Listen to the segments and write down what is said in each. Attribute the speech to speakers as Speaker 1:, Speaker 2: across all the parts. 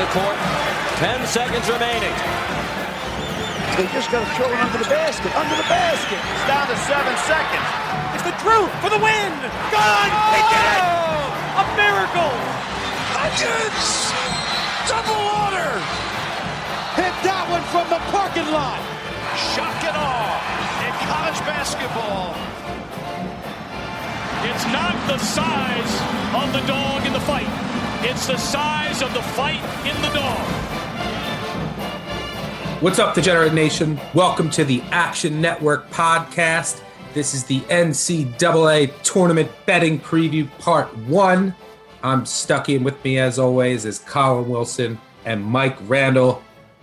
Speaker 1: The court. Ten seconds remaining.
Speaker 2: They just got to throw it under the basket, under the basket.
Speaker 3: It's down to seven seconds.
Speaker 4: It's the truth for the win.
Speaker 2: Gone! They did it!
Speaker 4: Oh, a miracle!
Speaker 2: Hutchins! Double order!
Speaker 4: Hit that one from the parking lot.
Speaker 3: Shock and awe in college basketball.
Speaker 5: It's not the size of the dog in the fight. It's the size of the fight in the dog.
Speaker 6: What's up, Degenerate Nation? Welcome to the Action Network podcast. This is the NCAA Tournament Betting Preview Part 1. I'm Stuckey, and with me, as always, is Collin Wilson and Mike Randle.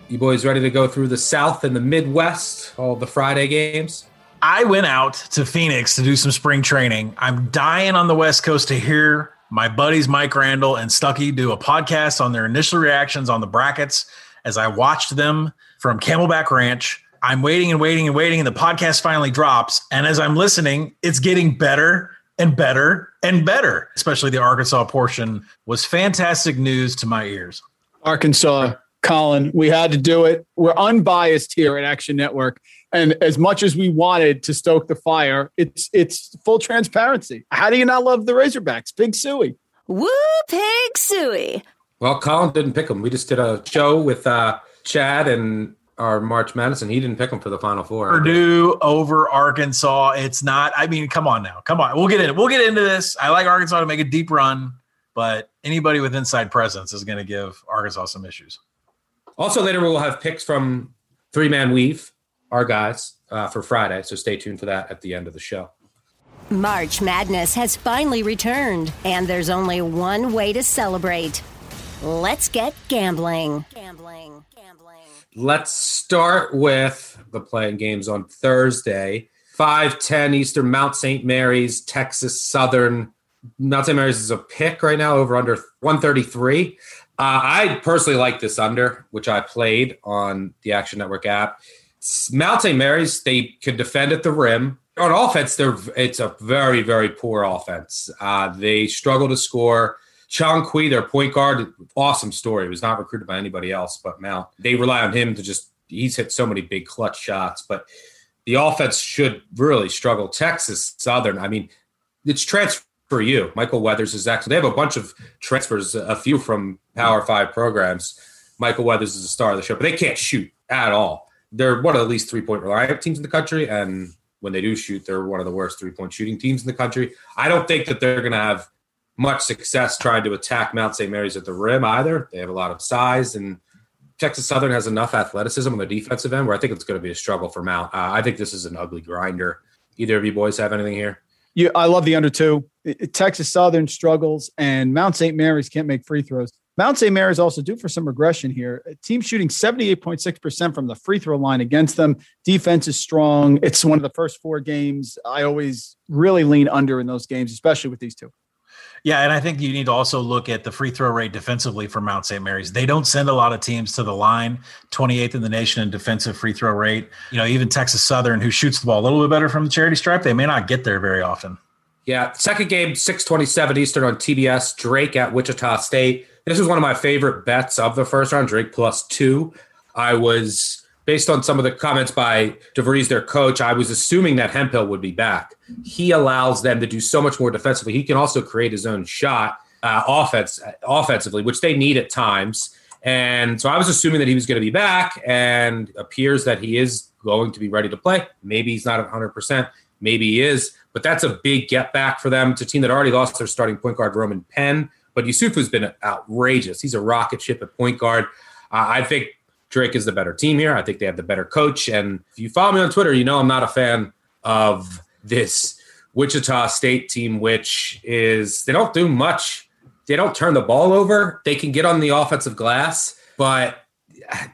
Speaker 6: You boys ready to go through the South and the Midwest, all the Friday games?
Speaker 7: I went out to Phoenix to do some spring training. I'm dying on the West Coast to hear my buddies Mike Randle and Stuckey do a podcast on their initial reactions on the brackets as I watched them from Camelback Ranch. I'm waiting and waiting and waiting, and the podcast finally drops. And as I'm listening, it's getting better and better and better. Especially the Arkansas portion was fantastic news to my ears.
Speaker 8: Arkansas, Collin, we had to do it. We're unbiased here at Action Network. And as much as we wanted to stoke the fire, it's it's full transparency. How do you not love the Razorbacks? Big Sooie.
Speaker 9: Woo pig sooie.
Speaker 6: Well, Collin didn't pick them. We just did a show with uh, Chad and our March Madison. He didn't pick them for the Final Four.
Speaker 7: Purdue over Arkansas. It's not. I mean, come on now. Come on. We'll get in. We'll get into this. I like Arkansas to make a deep run, but anybody with inside presence is going to give Arkansas some issues.
Speaker 6: Also, later we'll have picks from Three Man Weave, our guys, uh, for Friday. So stay tuned for that at the end of the show.
Speaker 9: March Madness has finally returned, and there's only one way to celebrate. Let's get gambling. Gambling. Gambling.
Speaker 6: Let's start with the play-in games on Thursday. 510 Eastern, Mount St. Mary's, Texas Southern. Mount St. Mary's is a pick right now over under 133. Uh, I personally like this under, which I played on the Action Network app. Mount St. Mary's, they can defend at the rim. On offense, they're it's a very, very poor offense. Uh, they struggle to score. Chong Qui, their point guard, awesome story. He was not recruited by anybody else but Mount. They rely on him to just he's hit so many big clutch shots, but the offense should really struggle. Texas Southern, I mean, it's transfer you. Michael Weathers is actually they have a bunch of transfers, a few from Power Five programs. Michael Weathers is a star of the show, but they can't shoot at all. They're one of the least three point reliant teams in the country, and when they do shoot, they're one of the worst three point shooting teams in the country. I don't think that they're going to have much success trying to attack Mount St. Mary's at the rim either. They have a lot of size, and Texas Southern has enough athleticism on the defensive end where I think it's going to be a struggle for Mount. Uh, I think this is an ugly grinder. Either of you boys have anything here?
Speaker 8: You, I love the under two. Texas Southern struggles, and Mount St. Mary's can't make free throws. Mount St. Mary's also due for some regression here. Team shooting 78.6% from the free throw line against them. Defense is strong. It's one of the first four games. I always really lean under in those games, especially with these two.
Speaker 7: Yeah, and I think you need to also look at the free throw rate defensively for Mount St. Mary's. They don't send a lot of teams to the line, 28th in the nation in defensive free throw rate. You know, even Texas Southern, who shoots the ball a little bit better from the charity stripe, they may not get there very often.
Speaker 6: Yeah, second game, 627 Eastern on TBS. Drake at Wichita State. This is one of my favorite bets of the first round, Drake plus two. I was, based on some of the comments by DeVries, their coach, I was assuming that Hemphill would be back. He allows them to do so much more defensively. He can also create his own shot uh, offense, offensively, which they need at times. And so I was assuming that he was going to be back and appears that he is going to be ready to play. Maybe he's not at 100%. Maybe he is. But that's a big get back for them. It's a team that already lost their starting point guard, Roman Penn. But Yesufu's been outrageous. He's a rocket ship at point guard. Uh, I think Drake is the better team here. I think they have the better coach. And if you follow me on Twitter, you know I'm not a fan of this Wichita State team, which is they don't do much. They don't turn the ball over. They can get on the offensive glass, but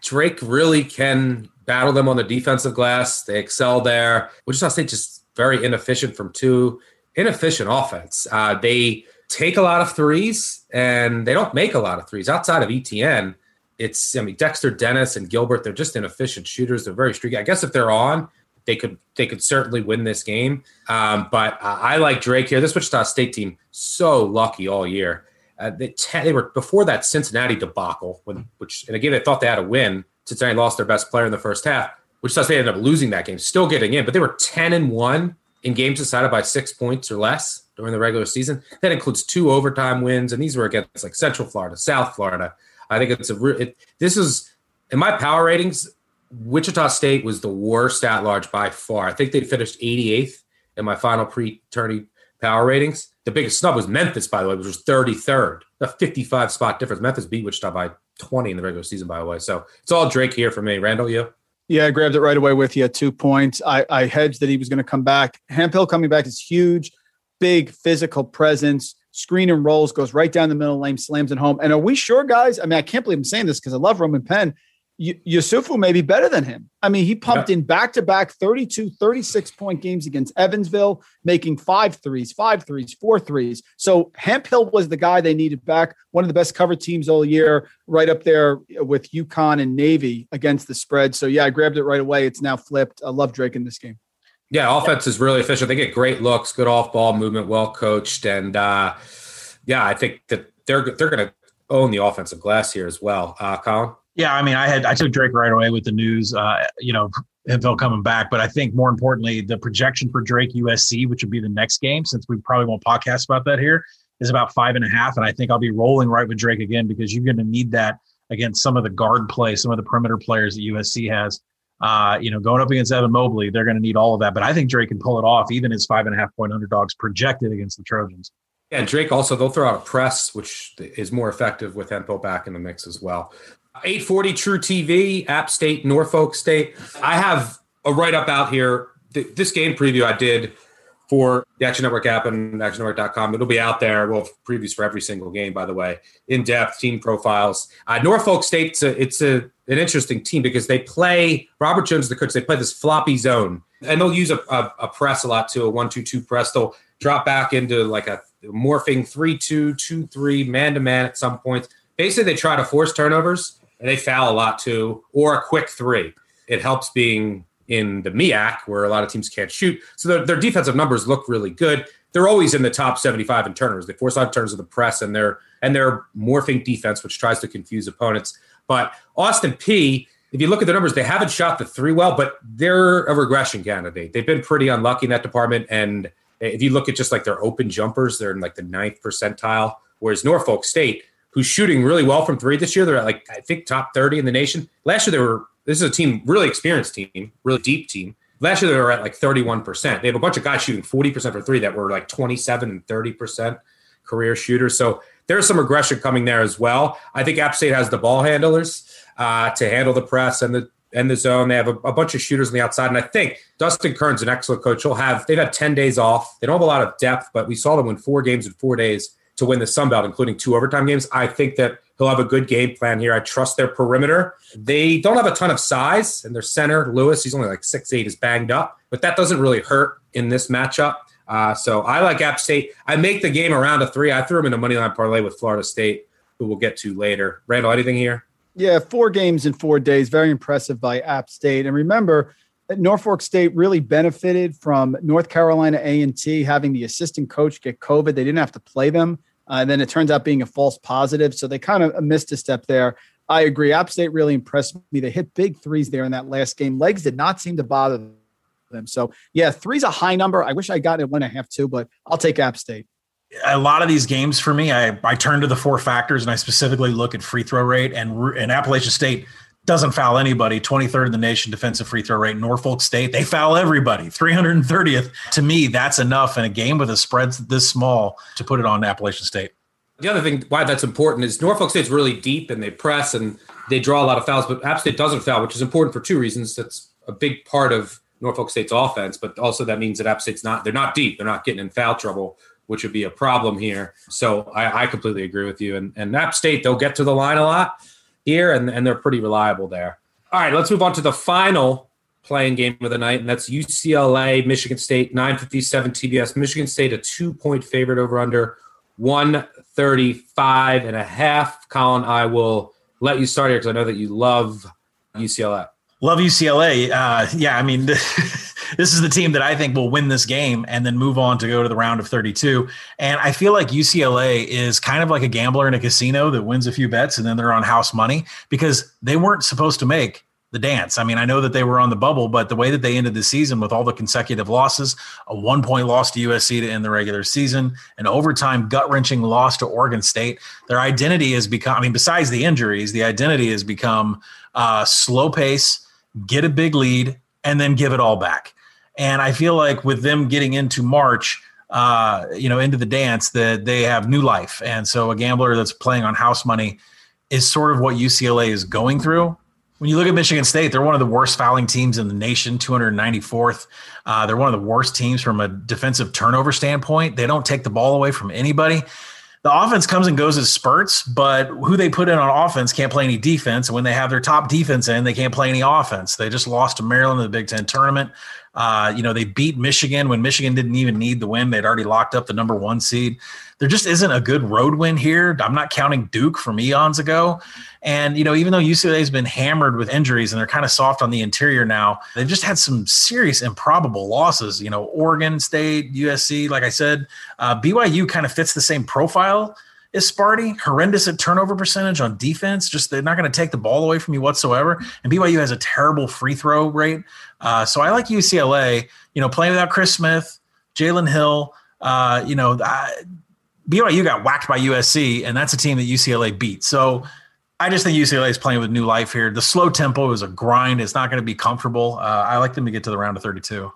Speaker 6: Drake really can battle them on the defensive glass. They excel there. Wichita State just very inefficient from two. Inefficient offense. Uh, they take a lot of threes and they don't make a lot of threes outside of Etienne. It's I mean Dexter Dennis and Gilbert. They're just inefficient shooters. They're very streaky. I guess if they're on, they could they could certainly win this game. Um, but I like Drake here. This Wichita State team so lucky all year. Uh, they, te- they were before that Cincinnati debacle when which and again they thought they had a win. Cincinnati lost their best player in the first half. Wichita State ended up losing that game, still getting in, but they were ten and one in games decided by six points or less during the regular season. That includes two overtime wins, and these were against like Central Florida, South Florida. I think it's a it, this is in my power ratings. Wichita State was the worst at large by far. I think they finished 88th in my final pre-tourney power ratings. The biggest snub was Memphis, by the way, which was 33rd, a 55 spot difference. Memphis beat Wichita by 20 in the regular season, by the way. So it's all Drake here for me. Randle, you?
Speaker 8: Yeah, I grabbed it right away with you at two points. I, I hedged that he was going to come back. Hemphill coming back is huge, big physical presence. Screen and rolls goes right down the middle lane, slams it home. And are we sure, guys? I mean, I can't believe I'm saying this because I love Roman Penn. Y- Yesufu may be better than him. I mean, he pumped yeah. in back to back 32, 36 point games against Evansville, making five threes, five threes, four threes. So Hemphill was the guy they needed back. One of the best cover teams all year, right up there with UConn and Navy against the spread. So yeah, I grabbed it right away. It's now flipped. I love Drake in this game.
Speaker 6: Yeah, offense is really efficient. They get great looks, good off ball movement, well coached, and uh, yeah, I think that they're they're going to own the offensive glass here as well. Uh, Collin.
Speaker 7: Yeah, I mean, I had I took Drake right away with the news. Uh, you know, Hemphill coming back, but I think more importantly, the projection for Drake USC, which would be the next game, since we probably won't podcast about that here, is about five and a half, and I think I'll be rolling right with Drake again because you're going to need that against some of the guard play, some of the perimeter players that USC has. Uh, you know, going up against Evan Mobley, they're going to need all of that. But I think Drake can pull it off, even as five and a half point underdogs projected against the Trojans.
Speaker 6: Yeah, and Drake also they'll throw out a press, which is more effective with Hemphill back in the mix as well. 840 truTV, App State, Norfolk State. I have a write up out here. This game preview I did for the Action Network app and actionnetwork.com. It'll be out there. We'll have previews for every single game, by the way, in depth team profiles. Uh, Norfolk State's a, it's a an interesting team because they play Robert Jones, the coach. They play this floppy zone, and they'll use a, a, a press a lot too, a one-two-two press. They'll drop back into like a morphing three-two, two-three, man-to-man at some points. Basically, they try to force turnovers and they foul a lot too, or a quick three. It helps being in the MEAC where a lot of teams can't shoot. So their, their defensive numbers look really good. They're always in the top 75 in turnovers. They force out turns of the press and they're and they're morphing defense, which tries to confuse opponents. But Austin P, if you look at the numbers, they haven't shot the three well, but they're a regression candidate. They've been pretty unlucky in that department. And if you look at just like their open jumpers, they're in like the ninth percentile. Whereas Norfolk State, who's shooting really well from three this year. They're at like I think top 30 in the nation. Last year they were this is a team, really experienced team, really deep team. Last year they were at like 31%. They have a bunch of guys shooting 40% for three that were like 27 and 30% career shooters. So there's some regression coming there as well. I think App State has the ball handlers uh, to handle the press and the and the zone. They have a, a, bunch of shooters on the outside, and I think Dustin Kern's an excellent coach. He'll have they've had ten days off. They don't have a lot of depth, but we saw them win four games in four days to win the Sun Belt, including two overtime games. I think that he'll have a good game plan here. I trust their perimeter. They don't have a ton of size, and their center, Lewis, he's only like six eight, is banged up, but that doesn't really hurt in this matchup. Uh, so I like App State. I make the game around a three. I threw him in a money line parlay with Florida State, who we'll get to later. Randle, anything here?
Speaker 8: Yeah, four games in four days. Very impressive by App State. And remember, Norfolk State really benefited from North Carolina A&T having the assistant coach get COVID. They didn't have to play them. Uh, and then it turns out being a false positive. So they kind of missed a step there. I agree. App State really impressed me. They hit big threes there in that last game. Legs did not seem to bother them. So yeah, three's a high number. I wish I got it one and a half too, but I'll take App State.
Speaker 7: A lot of these games for me, I, I turn to the four factors and I specifically look at free throw rate and and Appalachian State doesn't foul anybody. 23rd in the nation defensive free throw rate norfolk state they foul everybody. 330th to me that's enough in a game with a spread this small to put it on appalachian state.
Speaker 6: The other thing why that's important is norfolk state's really deep and they press and they draw a lot of fouls but app state doesn't foul which is important for two reasons. That's a big part of norfolk state's offense but also that means that app state's not they're not deep. They're not getting in foul trouble which would be a problem here. So i, I completely agree with you. And, and app state they'll get to the line a lot here, and, and they're pretty reliable there. All right, let's move on to the final play-in game of the night, and that's UCLA, Michigan State, 957 TBS. Michigan State, a two point favorite over under 135 and a half. Collin, I will let you start here because I know that you love UCLA.
Speaker 7: Love UCLA. Uh, yeah, I mean, this is the team that I think will win this game and then move on to go to the round of 32. And I feel like UCLA is kind of like a gambler in a casino that wins a few bets and then they're on house money because they weren't supposed to make the dance. I mean, I know that they were on the bubble, but the way that they ended the season with all the consecutive losses, a one point loss to USC to end the regular season, an overtime gut wrenching loss to Oregon State, their identity has become, I mean, besides the injuries, the identity has become uh, slow pace, get a big lead, and then give it all back. And I feel like with them getting into March, uh, you know, into the dance, that they have new life. And so a gambler that's playing on house money is sort of what UCLA is going through. When you look at Michigan State, they're one of the worst fouling teams in the nation, 294th. Uh, they're one of the worst teams from a defensive turnover standpoint. They don't take the ball away from anybody the offense comes and goes as spurts, but who they put in on offense can't play any defense. And when they have their top defense in, they can't play any offense. They just lost to Maryland in the Big Ten tournament. Uh, you know, they beat Michigan when Michigan didn't even need the win. They'd already locked up the number one seed. There just isn't a good road win here. I'm not counting Duke from eons ago. And, you know, even though UCLA has been hammered with injuries and they're kind of soft on the interior now, they've just had some serious improbable losses. You know, Oregon State, USC, like I said, uh, BYU kind of fits the same profile is Sparty. Horrendous at turnover percentage on defense. Just they're not going to take the ball away from you whatsoever. And BYU has a terrible free throw rate. Uh, so I like UCLA. You know, playing without Chris Smith, Jalen Hill. Uh, you know, BYU got whacked by USC, and that's a team that UCLA beat. So I just think UCLA is playing with new life here. The slow tempo is a grind. It's not going to be comfortable. Uh, I like them to get to the round of 32.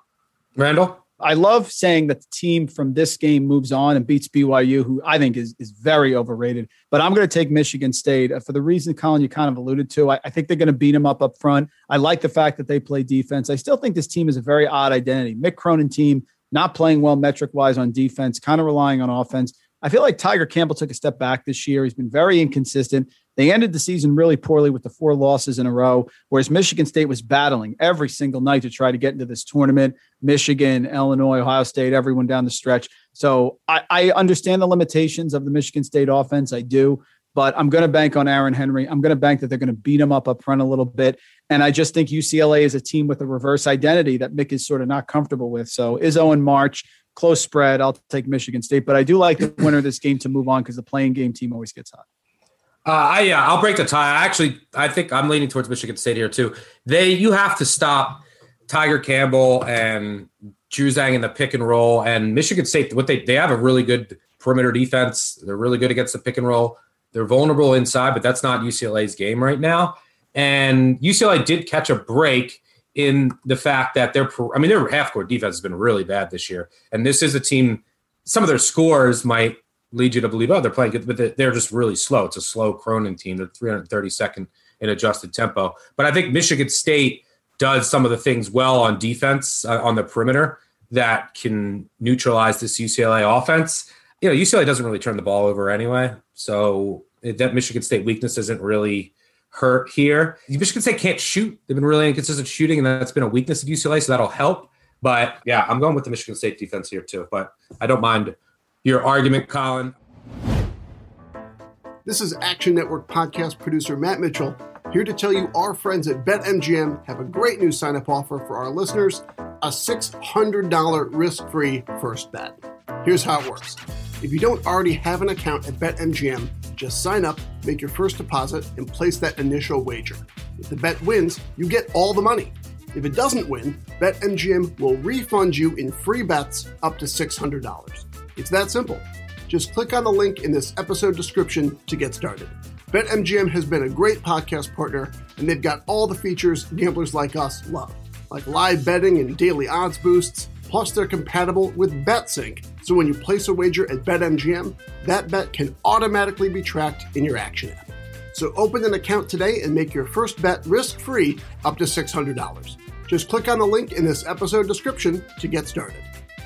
Speaker 6: Randle?
Speaker 8: I love saying that the team from this game moves on and beats BYU, who I think is, is very overrated. But I'm going to take Michigan State uh, for the reason, Collin, you kind of alluded to. I, I think they're going to beat them up up front. I like the fact that they play defense. I still think this team is a very odd identity. Mick Cronin team not playing well metric wise on defense, kind of relying on offense. I feel like Tiger Campbell took a step back this year. He's been very inconsistent. They ended the season really poorly with the four losses in a row, whereas Michigan State was battling every single night to try to get into this tournament. Michigan, Illinois, Ohio State, everyone down the stretch. So I, I understand the limitations of the Michigan State offense. I do, but I'm going to bank on Aaron Henry. I'm going to bank that they're going to beat him up up front a little bit. And I just think UCLA is a team with a reverse identity that Mick is sort of not comfortable with. So Izzo in March, close spread. I'll take Michigan State, but I do like the winner of this game to move on because the play-in game team always gets hot.
Speaker 6: Uh, I yeah, I'll break the tie. I actually, I think I'm leaning towards Michigan State here too. They, you have to stop Tiger Campbell and Juzang in the pick and roll, and Michigan State. What they they have a really good perimeter defense. They're really good against the pick and roll. They're vulnerable inside, but that's not UCLA's game right now. And UCLA did catch a break in the fact that their, I mean, their half court defense has been really bad this year, and this is a team. Some of their scores might lead you to believe, oh, they're playing good, but they're just really slow. It's a slow Cronin team. They're 332nd in adjusted tempo. But I think Michigan State does some of the things well on defense uh, on the perimeter that can neutralize this UCLA offense. You know, UCLA doesn't really turn the ball over anyway. So that Michigan State weakness isn't really hurt here. Michigan State can't shoot. They've been really inconsistent shooting, and that's been a weakness of UCLA, so that'll help. But yeah, I'm going with the Michigan State defense here too. But I don't mind your argument, Collin.
Speaker 10: This is Action Network podcast producer Matt Mitchell Here to tell you our friends at BetMGM have a great new sign up offer for our listeners a $600 risk free first bet. Here's how it works if you don't already have an account at BetMGM, just sign up, make your first deposit, and place that initial wager. If the bet wins, you get all the money. If it doesn't win, BetMGM will refund you in free bets up to $600. It's that simple. Just click on the link in this episode description to get started. BetMGM has been a great podcast partner, and they've got all the features gamblers like us love, like live betting and daily odds boosts. Plus, they're compatible with BetSync, so when you place a wager at BetMGM, that bet can automatically be tracked in your action app. So open an account today and make your first bet risk free up to $600. Just click on the link in this episode description to get started.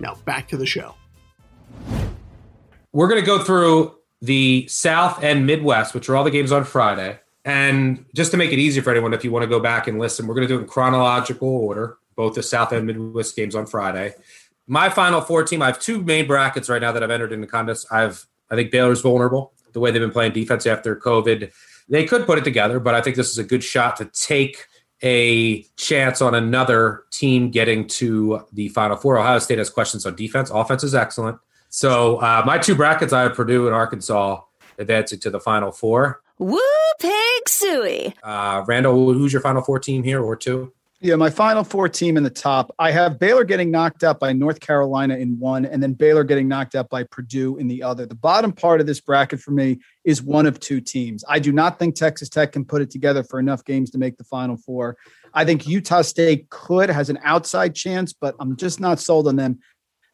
Speaker 10: Now back to the show.
Speaker 6: We're going to go through the South and Midwest, which are all the games on Friday. And just to make it easy for anyone, if you want to go back and listen, we're going to do it in chronological order, both the South and Midwest games on Friday. My final four team, I have two main brackets right now that I've entered into contest. I've, I think Baylor's vulnerable the way they've been playing defense after COVID. They could put it together, but I think this is a good shot to take a chance on another team getting to the Final Four. Ohio State has questions on defense. Offense is excellent. So uh, my two brackets, I have Purdue and Arkansas advancing to the Final Four.
Speaker 9: Woo pig sooie.
Speaker 6: Uh, Randle, who's your Final Four team here or two?
Speaker 8: Yeah, my final four team in the top. I have Baylor getting knocked out by North Carolina in one, and then Baylor getting knocked out by Purdue in the other. The bottom part of this bracket for me is one of two teams. I do not think Texas Tech can put it together for enough games to make the final four. I think Utah State could, has an outside chance, but I'm just not sold on them.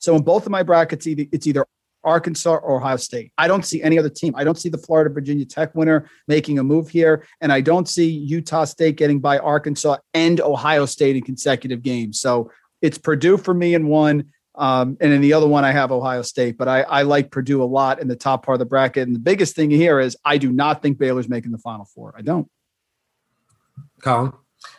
Speaker 8: So in both of my brackets, it's either Arkansas or Ohio State. I don't see any other team. I don't see the Florida Virginia Tech winner making a move here. And I don't see Utah State getting by Arkansas and Ohio State in consecutive games. So it's Purdue for me in one. Um, and in the other one, I have Ohio State, but I, I like Purdue a lot in the top part of the bracket. And the biggest thing here is I do not think Baylor's making the final four. I don't.
Speaker 6: Collin?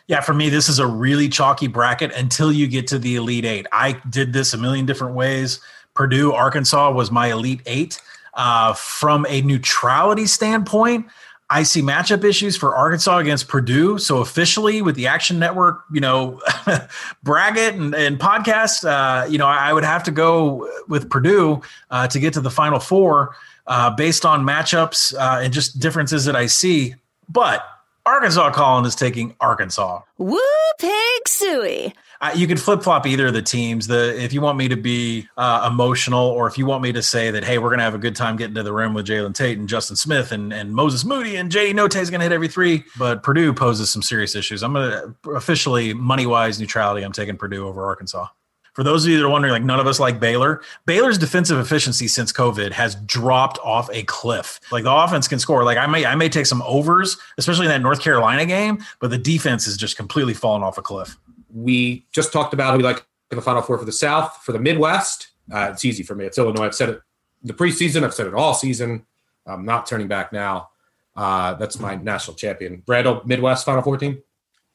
Speaker 7: Yeah, for me, this is a really chalky bracket until you get to the Elite Eight. I did this a million different ways. Purdue, Arkansas was my Elite Eight. Uh, from a neutrality standpoint, I see matchup issues for Arkansas against Purdue. So officially, with the Action Network, you know, bracket and, and podcast, uh, you know, I would have to go with Purdue uh, to get to the Final Four uh, based on matchups uh, and just differences that I see. But Arkansas Collin is taking Arkansas.
Speaker 9: Woo pig sooie.
Speaker 7: Uh, you could flip flop either of the teams. The if you want me to be uh, emotional, or if you want me to say that, hey, we're gonna have a good time getting to the rim with Jalen Tate and Justin Smith and, and Moses Moody and JD Notae is gonna hit every three. But Purdue poses some serious issues. I'm gonna officially money wise neutrality. I'm taking Purdue over Arkansas. For those of you that are wondering, like none of us like Baylor. Baylor's defensive efficiency since COVID has dropped off a cliff. Like the offense can score. Like I may I may take some overs, especially in that North Carolina game, but the defense is just completely fallen off a cliff
Speaker 6: we just talked about we like the Final Four for the South, for the Midwest. Uh, it's easy for me. It's Illinois. I've said it the preseason. I've said it all season. I'm not turning back now. Uh, that's my national champion. Randle, Midwest Final Four team.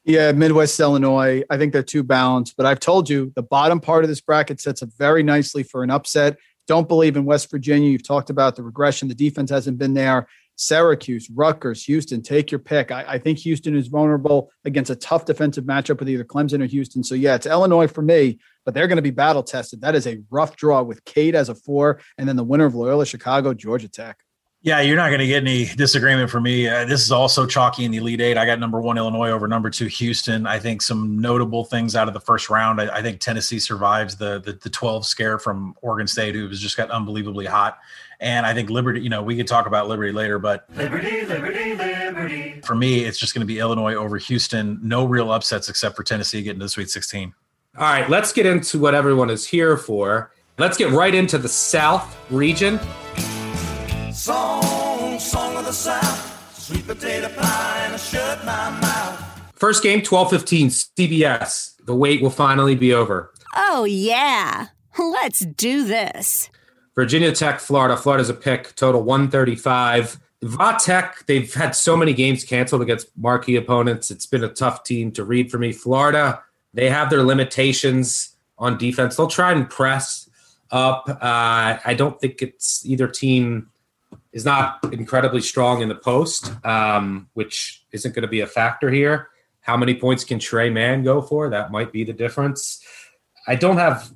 Speaker 8: Yeah, Midwest Illinois. I think they're too balanced, but I've told you the bottom part of this bracket sets up very nicely for an upset. Don't believe in West Virginia. You've talked about the regression. The defense hasn't been there. Syracuse, Rutgers, Houston, take your pick. I, I, think Houston is vulnerable against a tough defensive matchup with either Clemson or Houston. So, yeah, it's Illinois for me, but they're going to be battle tested. That is a rough draw with Cade as a four, and then the winner of Loyola Chicago, Georgia Tech.
Speaker 7: Yeah, you're not going to get any disagreement from me. Uh, this is also chalky in the Elite Eight. I got number one Illinois over number two Houston. I think some notable things out of the first round. I, I think Tennessee survives the, the, the 12 scare from Oregon State, who has just got unbelievably hot. And I think Liberty. You know, we could talk about Liberty later, but Liberty, Liberty, Liberty. For me, it's just going to be Illinois over Houston. No real upsets except for Tennessee getting to the Sweet 16.
Speaker 6: All right, let's get into what everyone is here for. Let's get right into the South region.
Speaker 11: Song, song of the South. Sweet potato pie and I shut my mouth.
Speaker 6: First game, 12-15, CBS. The wait will finally be over.
Speaker 9: Oh, yeah. Let's do this.
Speaker 6: Virginia Tech, Florida. Florida's a pick, total 135. Vatech, they've had so many games canceled against marquee opponents. It's been a tough team to read for me. Florida, they have their limitations on defense. They'll try and press up. Uh, I don't think it's either team is not incredibly strong in the post, um, which isn't going to be a factor here. How many points can Tre Mann go for? That might be the difference. I don't have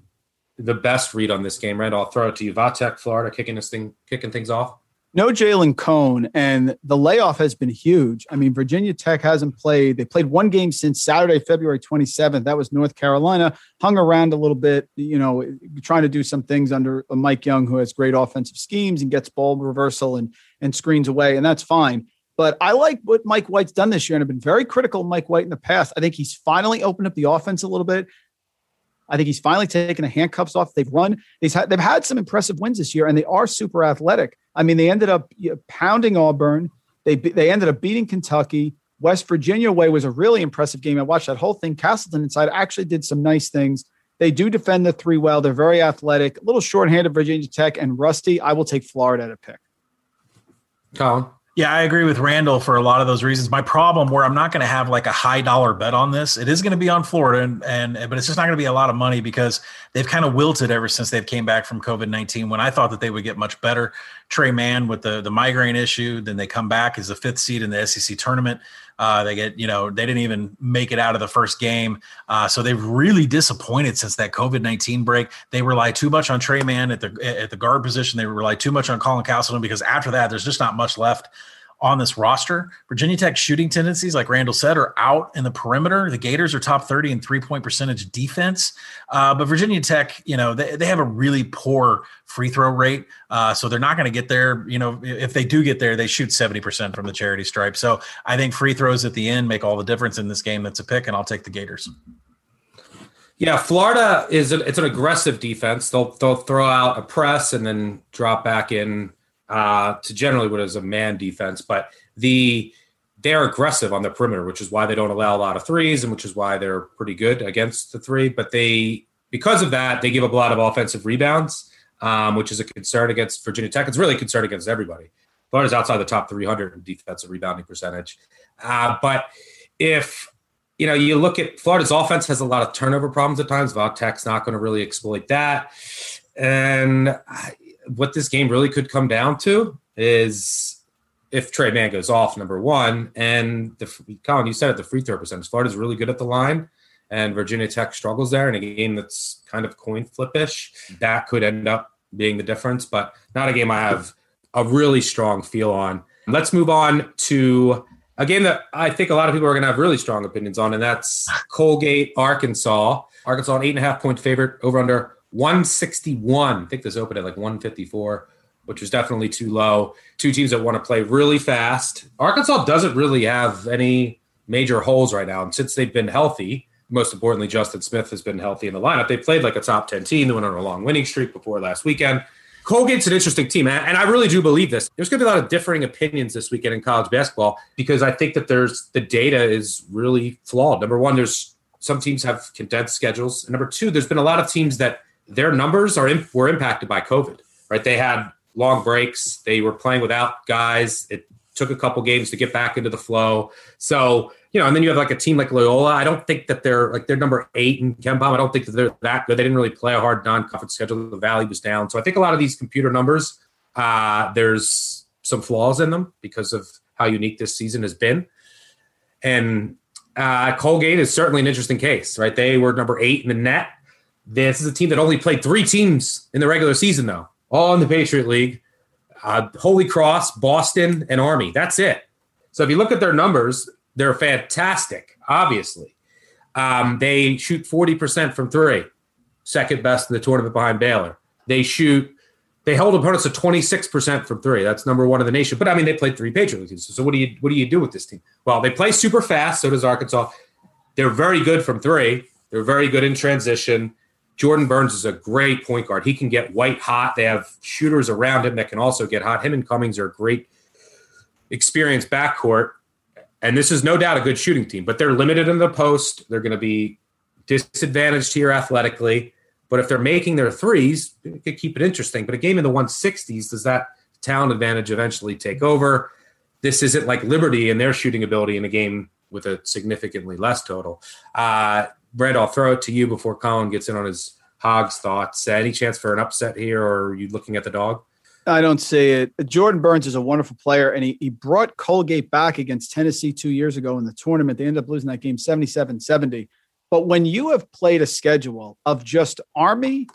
Speaker 6: the best read on this game, right? I'll throw it to you. Vatech, Florida, kicking this thing, kicking things off
Speaker 8: no Jalen Cone, and the layoff has been huge. I mean, Virginia Tech hasn't played. They played one game since Saturday, February 27th. That was North Carolina. Hung around a little bit, you know, trying to do some things under Mike Young, who has great offensive schemes and gets ball reversal and and screens away, and that's fine. But I like what Mike White's done this year, and I've been very critical of Mike White in the past. I think he's finally opened up the offense a little bit. I think he's finally taken the handcuffs off. They've run. They've had, they've had some impressive wins this year, and they are super athletic. I mean, they ended up pounding Auburn. They they ended up beating Kentucky. West Virginia way was a really impressive game. I watched that whole thing. Castleton inside actually did some nice things. They do defend the three well. They're very athletic. A little short-handed Virginia Tech and rusty. I will take Florida at a pick.
Speaker 6: Collin.
Speaker 7: Yeah, I agree with Randle for a lot of those reasons. My problem where I'm not going to have like a high dollar bet on this, it is going to be on Florida and, and but it's just not going to be a lot of money because they've kind of wilted ever since they've came back from COVID-19 when I thought that they would get much better. Tre Mann with the the migraine issue, then they come back as the fifth seed in the SEC tournament. Uh, they get, you know, they didn't even make it out of the first game. Uh, so they've really disappointed since that COVID 19 break. They rely too much on Tre Mann at the at the guard position. They rely too much on Colin Castleton because after that, there's just not much left on this roster. Virginia Tech shooting tendencies, like Randle said, are out in the perimeter. The Gators are top 30 in three point percentage defense. Uh, but Virginia Tech, you know, they, they have a really poor free throw rate. Uh, so they're not going to get there. You know, if they do get there, they shoot 70% from the charity stripe. So I think free throws at the end make all the difference in this game. That's a pick, and I'll take the Gators.
Speaker 6: Yeah, Florida is a, it's an aggressive defense. They'll they'll throw out a press and then drop back in uh, to generally what is a man defense, but the they're aggressive on the perimeter, which is why they don't allow a lot of threes, and which is why they're pretty good against the three. But they, because of that, they give up a lot of offensive rebounds, um, which is a concern against Virginia Tech. It's really a concern against everybody. Florida's outside the top 300 in defensive rebounding percentage. Uh, but if you know, you look at Florida's offense has a lot of turnover problems at times. Vatech's not going to really exploit that, and what this game really could come down to is if Tre Mann goes off, number one, and the Collin, you said it, the free throw percentage. Florida's really good at the line, and Virginia Tech struggles there in a game that's kind of coin flippish. That could end up being the difference, but not a game I have a really strong feel on. Let's move on to a game that I think a lot of people are going to have really strong opinions on, and that's Colgate, Arkansas. Arkansas, an eight and a half point favorite over under 161. I think this opened at like 154, which was definitely too low. Two teams that want to play really fast. Arkansas doesn't really have any major holes right now. And since they've been healthy, most importantly, Justin Smith has been healthy in the lineup. They played like a top 10 team. They went on a long winning streak before last weekend. Colgate's an interesting team, and I really do believe this. There's going to be a lot of differing opinions this weekend in college basketball because I think that there's the data is really flawed. Number one, there's some teams have condensed schedules. And number two, there's been a lot of teams that their numbers are in, were impacted by COVID, right? They had long breaks. They were playing without guys. It took a couple games to get back into the flow. So, you know, and then you have like a team like Loyola. I don't think that they're like they're number eight in KenPom. I don't think that they're that good. They didn't really play a hard non-conference schedule. The Valley was down. So I think a lot of these computer numbers, uh, there's some flaws in them because of how unique this season has been. And uh, Colgate is certainly an interesting case, right? They were number eight in the NET this is a team that only played three teams in the regular season, though, all in the Patriot League. Uh, Holy Cross, Boston, and Army. That's it. So if you look at their numbers, they're fantastic, obviously. Um, they shoot 40% from three, second best in the tournament behind Baylor. They shoot, they hold opponents to 26% from three. That's number one in the nation. But I mean, they played three Patriot League teams. So what do you what do you do with this team? Well, they play super fast, so does Arkansas. They're very good from three. They're very good in transition. Jordan Burns is a great point guard. He can get white hot. They have shooters around him that can also get hot. Him and Cummings are a great experienced backcourt. And this is no doubt a good shooting team, but they're limited in the post. They're going to be disadvantaged here athletically. But if they're making their threes, it could keep it interesting. But a game in the 160s, does that talent advantage eventually take over? This isn't like Liberty and their shooting ability in a game with a significantly less total. Uh, Brett, I'll throw it to you before Collin gets in on his Hogs thoughts. Uh, any chance for an upset here, or are you looking at the dog?
Speaker 8: I don't see it. Jordan Burns is a wonderful player, and he, he brought Colgate back against Tennessee two years ago in the tournament. They ended up losing that game 77 70. But when you have played a schedule of just Army,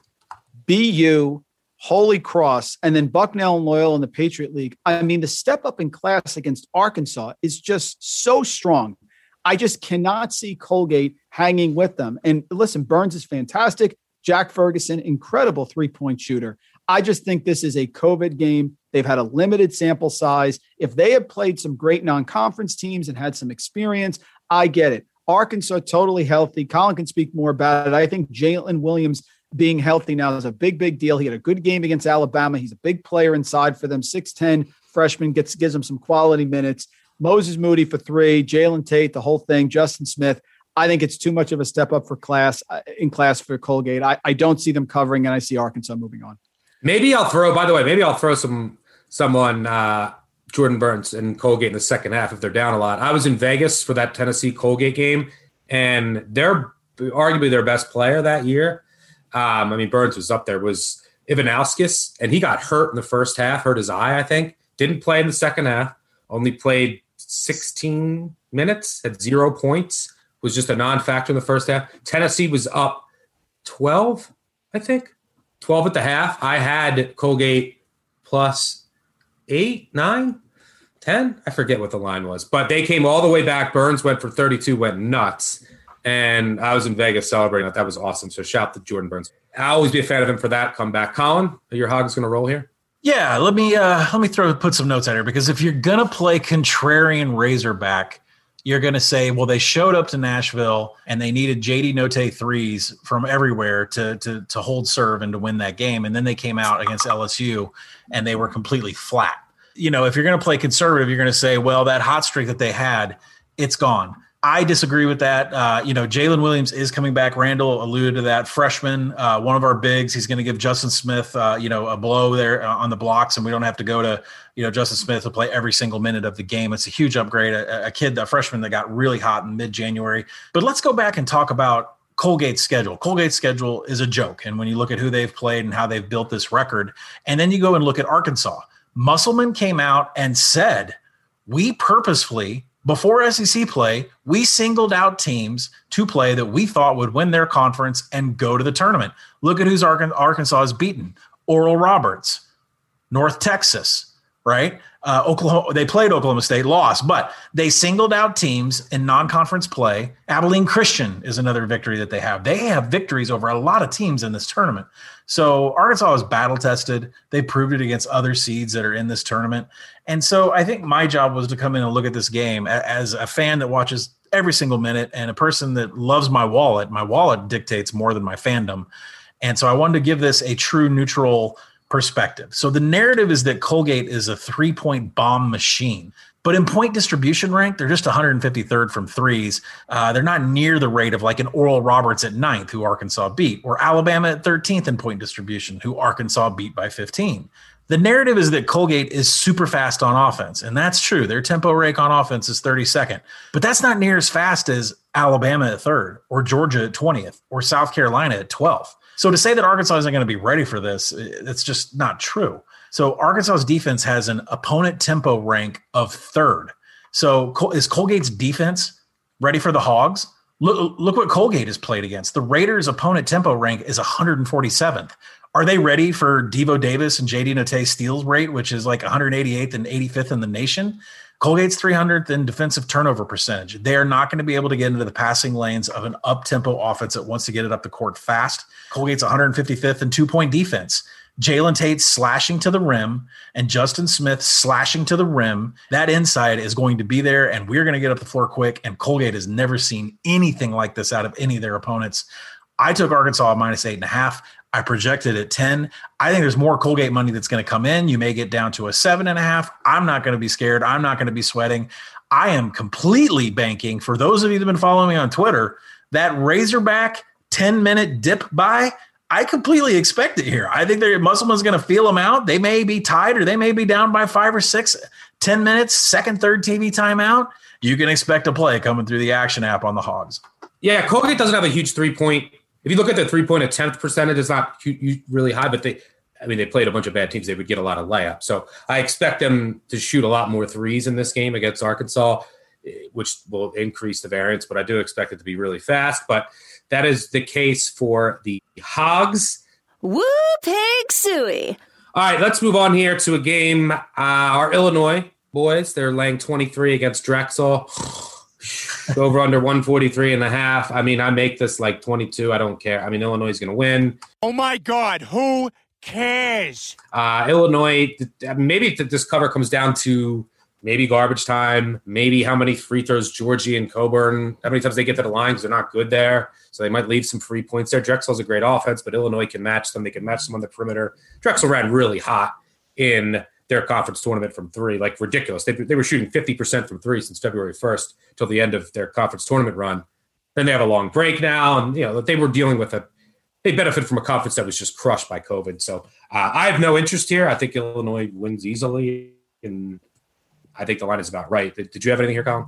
Speaker 8: BU, Holy Cross, and then Bucknell and Loyola in the Patriot League, I mean, the step up in class against Arkansas is just so strong. I just cannot see Colgate hanging with them. And listen, Burns is fantastic. Jack Ferguson, incredible three point shooter. I just think this is a COVID game. They've had a limited sample size. If they had played some great non conference teams and had some experience, I get it. Arkansas totally healthy. Collin can speak more about it. I think Jaylin Williams being healthy now is a big, big deal. He had a good game against Alabama. He's a big player inside for them. 6'10 freshman gets gives him some quality minutes. Moses Moody for three, Jalen Tate, the whole thing, Justin Smith. I think it's too much of a step up for class uh, in class for Colgate. I, I don't see them covering, and I see Arkansas moving on.
Speaker 6: Maybe I'll throw. By the way, maybe I'll throw some someone uh, Jordan Burns and Colgate in the second half if they're down a lot. I was in Vegas for that Tennessee Colgate game, and they're arguably their best player that year. Um, I mean, Burns was up there. Was Ivanauskas, and he got hurt in the first half, hurt his eye, I think. Didn't play in the second half. Only played 16 minutes, at zero points was just a non-factor in the first half. Tennessee was up 12, I think. 12 at the half. I had Colgate plus eight, nine, 10. I forget what the line was, but they came all the way back. Burns went for 32, went nuts. And I was in Vegas celebrating that. That was awesome. So shout to Jordan Burns. I'll always be a fan of him for that comeback. Collin, your hogs going to roll here?
Speaker 7: Yeah, let me uh let me throw put some notes out here because if you're gonna play contrarian Razorback, you're to say, well, they showed up to Nashville and they needed JD Notae threes from everywhere to, to, to hold serve and to win that game. And then they came out against LSU and they were completely flat. You know, if you're to play conservative, you're to say, well, that hot streak that they had, it's gone. I disagree with that. Uh, you know, Jaylin Williams is coming back. Randle alluded to that. Freshman, uh, one of our bigs. He's going to give Justin Smith, uh, you know, a blow there uh, on the blocks, and we don't have to go to, you know, Justin Smith to play every single minute of the game. It's a huge upgrade. A, a kid, a freshman that got really hot in mid January. But let's go back and talk about Colgate's schedule. Colgate's schedule is a joke. And when you look at who they've played and how they've built this record, and then you go and look at Arkansas, Musselman came out and said, we purposefully before SEC play, we singled out teams to play that we thought would win their conference and go to the tournament. Look at who's Arkansas has beaten: Oral Roberts, North Texas, right? Uh, Oklahoma. They played Oklahoma State, lost, but they singled out teams in non-conference play. Abilene Christian is another victory that they have. They have victories over a lot of teams in this tournament. So Arkansas is battle tested. They proved it against other seeds that are in this tournament. And so I think my job was to come in and look at this game as a fan that watches every single minute and a person that loves my wallet. My wallet dictates more than my fandom. And so I wanted to give this a true neutral perspective. So the narrative is that Colgate is a three point bomb machine. But in point distribution rank, they're just 153rd from threes. Uh, they're not near the rate of like an Oral Roberts at ninth, who Arkansas beat, or Alabama at 13th in point distribution, who Arkansas beat by 15. The narrative is that Colgate is super fast on offense, and that's true. Their tempo rate on offense is 32nd, but that's not near as fast as Alabama at third, or Georgia at 20th, or South Carolina at 12th. So to say that Arkansas isn't going to be ready for this, it's just not true. So Arkansas's defense has an opponent tempo rank of third. So is Colgate's defense ready for the Hogs? Look, look what Colgate has played against. The Raiders' opponent tempo rank is 147th. Are they ready for Devo Davis and JD Notae steals rate, which is like 188th and 85th in the nation? Colgate's 300th in defensive turnover percentage. They are not going to be able to get into the passing lanes of an up tempo offense that wants to get it up the court fast. Colgate's 155th in two point defense. Jalen Tate slashing to the rim and Justin Smith slashing to the rim. That inside is going to be there, and we're going to get up the floor quick. And Colgate has never seen anything like this out of any of their opponents. I took Arkansas minus eight and a half. I projected at 10. I think there's more Colgate money that's going to come in. You may get down to a seven and a half. I'm not going to be scared. I'm not going to be sweating. I am completely banking for those of you that have been following me on Twitter that Razorback 10 minute dip by. I completely expect it here. I think that Musselman's going to feel them out. They may be tied or they may be down by five or six, 10 minutes, second, third TV timeout. You can expect a play coming through the action app on the Hogs.
Speaker 6: Yeah, Colgate doesn't have a huge three point. If you look at the three point attempt percentage, it's not really high, but they, I mean, they played a bunch of bad teams. They would get a lot of layups. So I expect them to shoot a lot more threes in this game against Arkansas, eh, which will increase the variance. But I do expect it to be really fast. But that is the case for the Hogs.
Speaker 9: Woo pig sooie.
Speaker 6: All right, let's move on here to a game. Uh, our Illinois boys, they're laying 23 against Drexel. Over under 143 and a half. I mean, I make this like 22. I don't care. I mean, Illinois is going to win.
Speaker 4: Oh my God. Who cares?
Speaker 6: Uh, Illinois, maybe this cover comes down to maybe garbage time, maybe how many free throws Giorgi and Cockburn, how many times they get to the line because they're not good there. So they might leave some free points there. Drexel's a great offense, but Illinois can match them. They can match them on the perimeter. Drexel ran really hot in their conference tournament from three, like ridiculous. They, they were shooting 50% from three since February 1st till the end of their conference tournament run. Then they have a long break now, and you know they were dealing with a they benefit from a conference that was just crushed by COVID. So uh, I have no interest here. I think Illinois wins easily, and I think the line is about right. Did, you have anything here, Collin?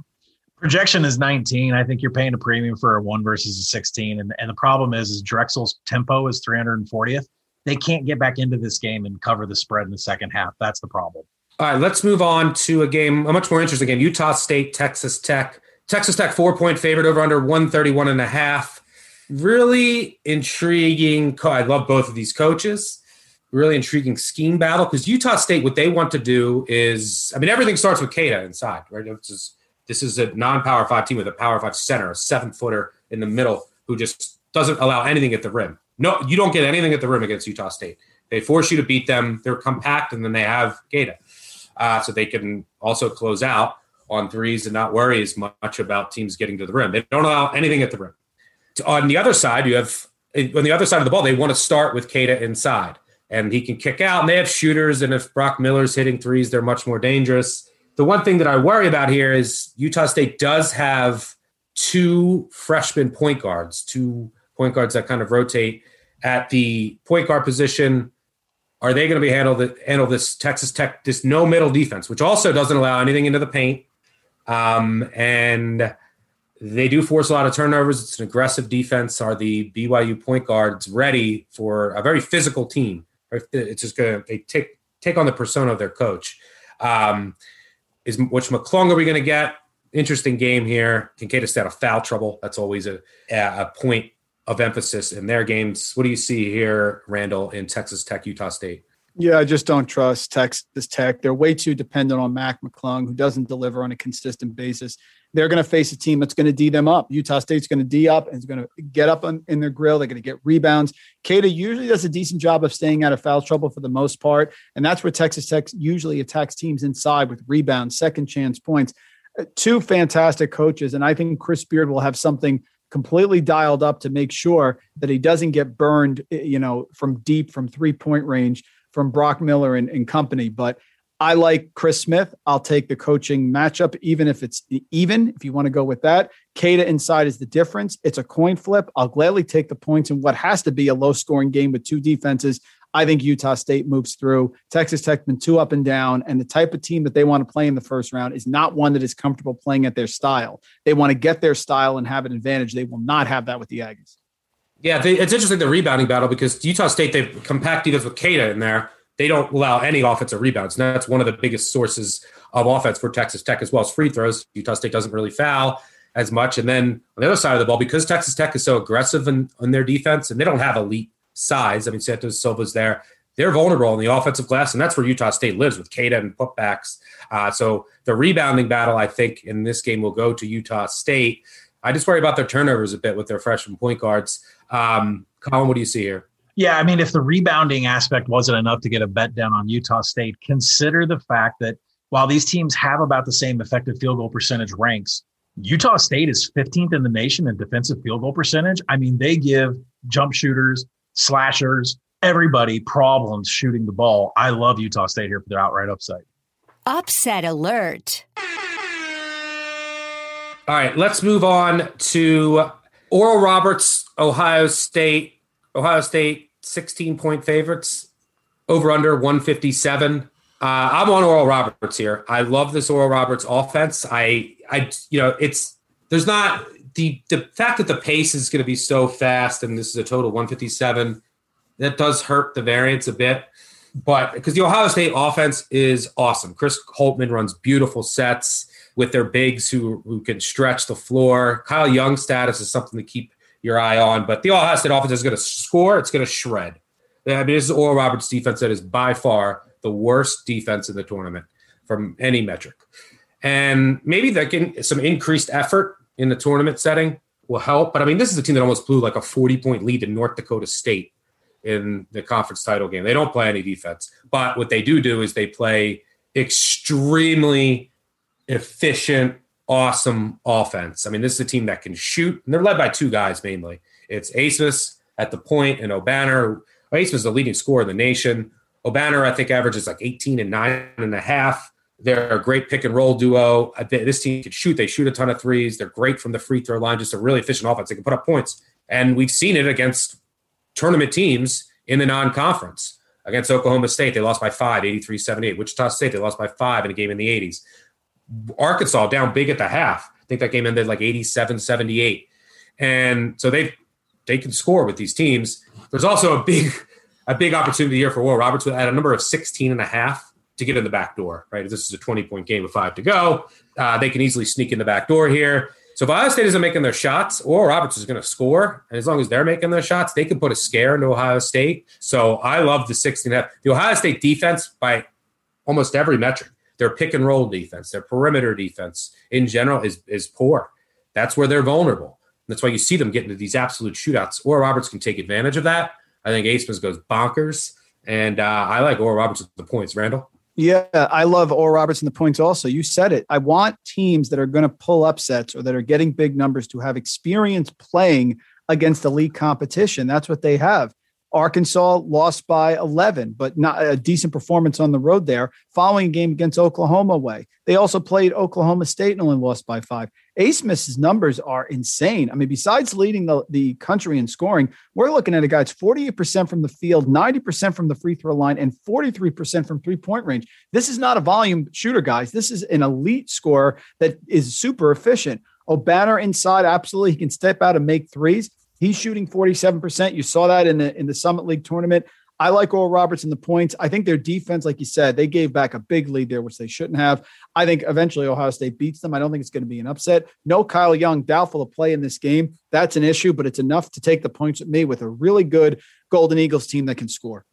Speaker 7: Projection is 19. I think you're paying a premium for a one versus a 16, and and the problem is is Drexel's tempo is 340th they can't get back into this game and cover the spread in the second half. That's the problem.
Speaker 6: All right, let's move on to a game, a much more interesting game. Utah State, Texas Tech. Texas Tech four point favorite over under 131 and a half. Really intriguing. I love both of these coaches. Really intriguing scheme battle because Utah State, what they want to do is, I mean, everything starts with Queta inside, right? This is, this is a non power five team with a power five center, a seven footer in the middle who just doesn't allow anything at the rim. No, you don't get anything at the rim against Utah State. They force you to beat them. They're compact, and then they have Queta, uh, so they can also close out on threes and not worry as much about teams getting to the rim. They don't allow anything at the rim. On the other side, you have on the other side of the ball, they want to start with Queta inside, and he can kick out. And they have shooters, and if Brock Miller's hitting threes, they're much more dangerous. The one thing that I worry about here is Utah State does have two freshman point guards, two point guards that kind of rotate at the point guard position. Are they going to be handle the, handle this Texas Tech this no middle defense, which also doesn't allow anything into the paint, um, and they do force a lot of turnovers. It's an aggressive defense. Are the BYU point guards ready for a very physical team? It's just going to they take take on the persona of their coach. Um, is which McClung are we going to get? Interesting game here. Kincaid stay out of foul trouble. That's always a, a point of emphasis in their games. What do you see here, Randle, in Texas Tech, Utah State?
Speaker 8: Yeah, I just don't trust Texas Tech. They're way too dependent on Mac McClung, who doesn't deliver on a consistent basis. They're going to face a team that's going to D them up. Utah State's going to D up and is going to get up on, in their grill. They're going to get rebounds. Queta usually does a decent job of staying out of foul trouble for the most part. And that's where Texas Tech usually attacks teams inside with rebounds, second chance points. Two fantastic coaches. And I think Chris Beard will have something completely dialed up to make sure that he doesn't get burned, eh, you know, from deep, from three point range, from Brock Miller and, and company. But I like Chris Smith. I'll take the coaching matchup, even if it's even, if you want to go with that. Queta inside is the difference. It's a coin flip. I'll gladly take the points in what has to be a low scoring game with two defenses. I think Utah State moves through. Texas Tech's been two up and down, and the type of team that they want to play in the first round is not one that is comfortable playing at their style. They want to get their style and have an advantage. They will not have that with the Aggies.
Speaker 6: Yeah, it's interesting the rebounding battle because Utah State they've compact defense with Queta in there. They don't allow any offensive rebounds. And that's one of the biggest sources of offense for Texas Tech as well as free throws. Utah State doesn't really foul as much. And then on the other side of the ball, because Texas Tech is so aggressive in, in their defense and they don't have elite size. I mean, Santos Silva's there. They're vulnerable on the offensive glass, and that's where Utah State lives with Queta and putbacks. Uh, so the rebounding battle, I think, in this game will go to Utah State. I just worry about their turnovers a bit with their freshman point guards. Um, Collin, what do you see here?
Speaker 7: Yeah, I mean, if the rebounding aspect wasn't enough to get a bet down on Utah State, consider the fact that while these teams have about the same effective field goal percentage ranks, Utah State is 15th in the nation in defensive field goal percentage. I mean, they give jump shooters slashers, everybody problems shooting the ball. I love Utah State here for their outright upset.
Speaker 9: Upset alert.
Speaker 6: All right, let's move on to Oral Roberts, Ohio State. Ohio State, 16 point favorites, over under 157. Uh, I'm on Oral Roberts here. I love this Oral Roberts offense. I, I, you know, it's there's not the the fact that the pace is going to be so fast, and this is a total 157. That does hurt the variance a bit, but because the Ohio State offense is awesome. Chris Holtmann runs beautiful sets with their bigs who who can stretch the floor. Kyle Young status is something to keep your eye on, but the Ohio State offense is going to score. It's going to shred. I mean, this is Oral Roberts' defense that is by far the worst defense in the tournament from any metric. And maybe that can some increased effort in the tournament setting will help. But I mean, this is a team that almost blew like a 40 point lead to North Dakota State in the conference title game. They don't play any defense, but what they do do is they play extremely efficient, awesome offense. I mean, this is a team that can shoot, and they're led by two guys mainly. It's Abmas at the point and Obanor. Abmas is the leading scorer in the nation. Obanor, I think, averages like 18 and nine and a half. They're a great pick and roll duo. Uh, this team can shoot. They shoot a ton of threes. They're great from the free throw line. Just a really efficient offense. They can put up points. And we've seen it against tournament teams in the non conference. Against Oklahoma State, they lost by five, 83 78. Wichita State, they lost by five in a game in the 80s. Arkansas down big at the half. I think that game ended like 87 78. And so they they can score with these teams. There's also a big a big opportunity here for Oral Roberts at a number of 16 and a half to get in the back door, right? This is a 20 point game with five to go. Uh, they can easily sneak in the back door here. So if Ohio State isn't making their shots, Oral Roberts is going to score, and as long as they're making their shots, they can put a scare into Ohio State. So I love the 16 and a half. The Ohio State defense by almost every metric, their pick and roll defense, their perimeter defense in general is is poor. That's where they're vulnerable. That's why you see them get into these absolute shootouts. Oral Roberts can take advantage of that. I think Abmas goes bonkers, and uh, I like Oral Roberts with the points. Randle.
Speaker 8: Yeah, I love Oral Roberts in the points also. You said it. I want teams that are going to pull upsets or that are getting big numbers to have experience playing against elite competition. That's what they have. Arkansas lost by 11, but not a decent performance on the road there. Following a game against Oklahoma away, they also played Oklahoma State and only lost by five. Abmas's numbers are insane. I mean, besides leading the, the country in scoring, we're looking at a guy that's 48% from the field, 90% from the free throw line, and 43% from three point range. This is not a volume shooter, guys. This is an elite scorer that is super efficient. Obanor inside, absolutely. He can step out and make threes. He's shooting 47%. You saw that in the in the Summit League tournament. I like Oral Roberts in the points. I think their defense, like you said, they gave back a big lead there, which they shouldn't have. I think eventually Ohio State beats them. I don't think it's going to be an upset. No Kyle Young, doubtful to play in this game. That's an issue, but it's enough to take the points with me with a really good Golden Eagles team that can score.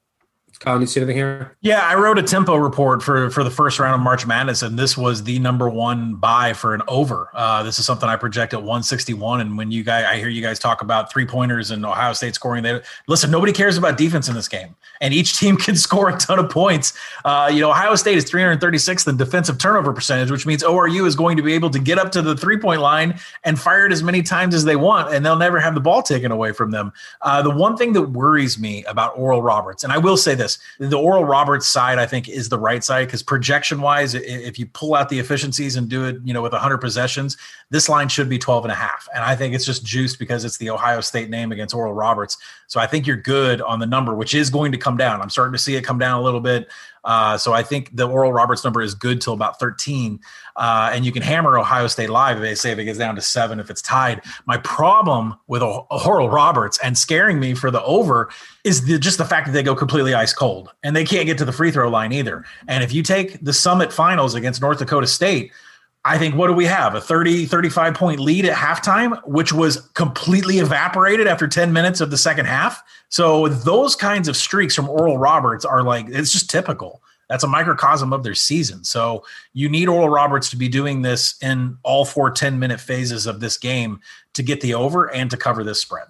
Speaker 6: Collin, you see anything here?
Speaker 7: Yeah, I wrote a tempo report for for the first round of March Madness, and this was the number one buy for an over. Uh, this is something I project at 161. And when you guys, I hear you guys talk about three pointers and Ohio State scoring. They listen. Nobody cares about defense in this game, and each team can score a ton of points. Uh, you know, Ohio State is 336th in defensive turnover percentage, which means ORU is going to be able to get up to the three point line and fire it as many times as they want, and they'll never have the ball taken away from them. Uh, the one thing that worries me about Oral Roberts, and I will say this the Oral Roberts side, I think, is the right side because projection wise, if you pull out the efficiencies and do it, you know, with 100 possessions, this line should be 12 and a half. And I think it's just juiced because it's the Ohio State name against Oral Roberts. So I think you're good on the number, which is going to come down. I'm starting to see it come down a little bit. Uh, so I think the Oral Roberts number is good till about 13. Uh, and you can hammer Ohio State live. If they say if it gets down to seven, if it's tied. My problem with Oral Roberts and scaring me for the over is the, just the fact that they go completely ice cold and they can't get to the free throw line either. And if you take the Summit Finals against North Dakota State, I think what do we have? A 30, 35 point lead at halftime, which was completely evaporated after 10 minutes of the second half. So those kinds of streaks from Oral Roberts are like, it's just typical. That's a microcosm of their season. So you need Oral Roberts to be doing this in all four 10 minute phases of this game to get the over and to cover this spread.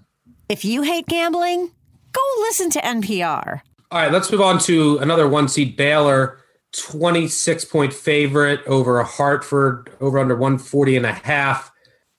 Speaker 9: If you hate gambling, go listen to NPR.
Speaker 6: All right, let's move on to another one seed Baylor 26 point favorite over a Hartford, over under 140 and a half.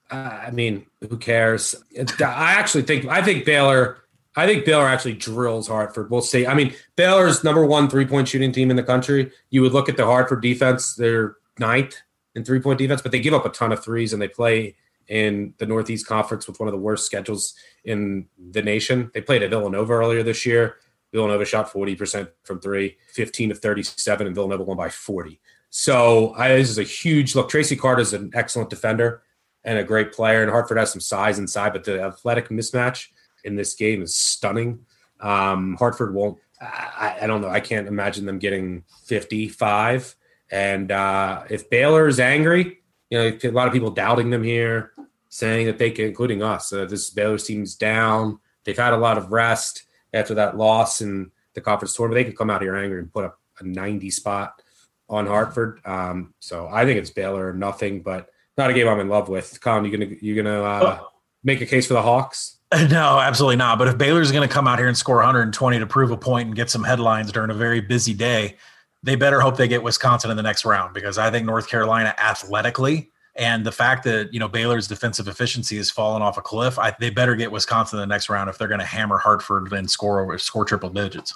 Speaker 6: Uh, I mean, who cares? I actually think I think Baylor I think Baylor actually drills Hartford. We'll see. I mean, Baylor's number one three point shooting team in the country. You would look at the Hartford defense; they're ninth in three point defense, but they give up a ton of threes and they play in the Northeast Conference with one of the worst schedules in the nation. They played at Villanova earlier this year. Villanova shot 40% from three, 15 of 37, and Villanova won by 40. So I, this is a huge look. Traci Carter is an excellent defender and a great player, and Hartford has some size inside, but the athletic mismatch in this game is stunning. Um, Hartford won't. I, I, don't know. I can't imagine them getting 55. And uh, if Baylor is angry, you know, a lot of people doubting them here, saying that they can, including us, uh, this Baylor team's down. They've had a lot of rest after that loss in the conference tournament. They could come out here angry and put up a 90 spot on Hartford. Um, so I think it's Baylor or nothing, but not a game I'm in love with. Collin, you gonna you gonna uh, oh. make a case for the Hawks?
Speaker 7: No, absolutely not. But if Baylor's going to come out here and score 120 to prove a point and get some headlines during a very busy day, they better hope they get Wisconsin in the next round because I think North Carolina athletically and the fact that you know Baylor's defensive efficiency has fallen off a cliff, I, they better get Wisconsin in the next round if they're going to hammer Hartford and score over score triple digits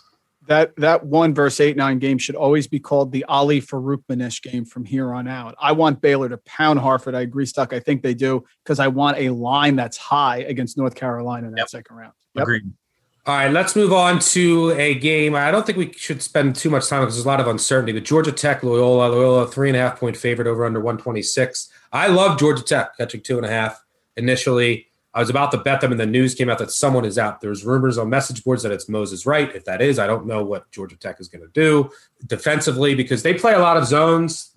Speaker 8: that that one verse eight nine game should always be called the Ali Farouk game from here on out. I want Baylor to pound Hartford. I agree, Stuck. I think they do because I want a line that's high against North Carolina in that yep. second round.
Speaker 7: Yep. Agreed.
Speaker 6: All right, let's move on to a game. I don't think we should spend too much time because there's a lot of uncertainty. But Georgia Tech, Loyola, Loyola, three and a half point favorite over under 126. I love Georgia Tech catching two and a half initially. I was about to bet them, and the news came out that someone is out. There's rumors on message boards that it's Moses Wright. If that is, I don't know what Georgia Tech is going to do defensively because they play a lot of zones.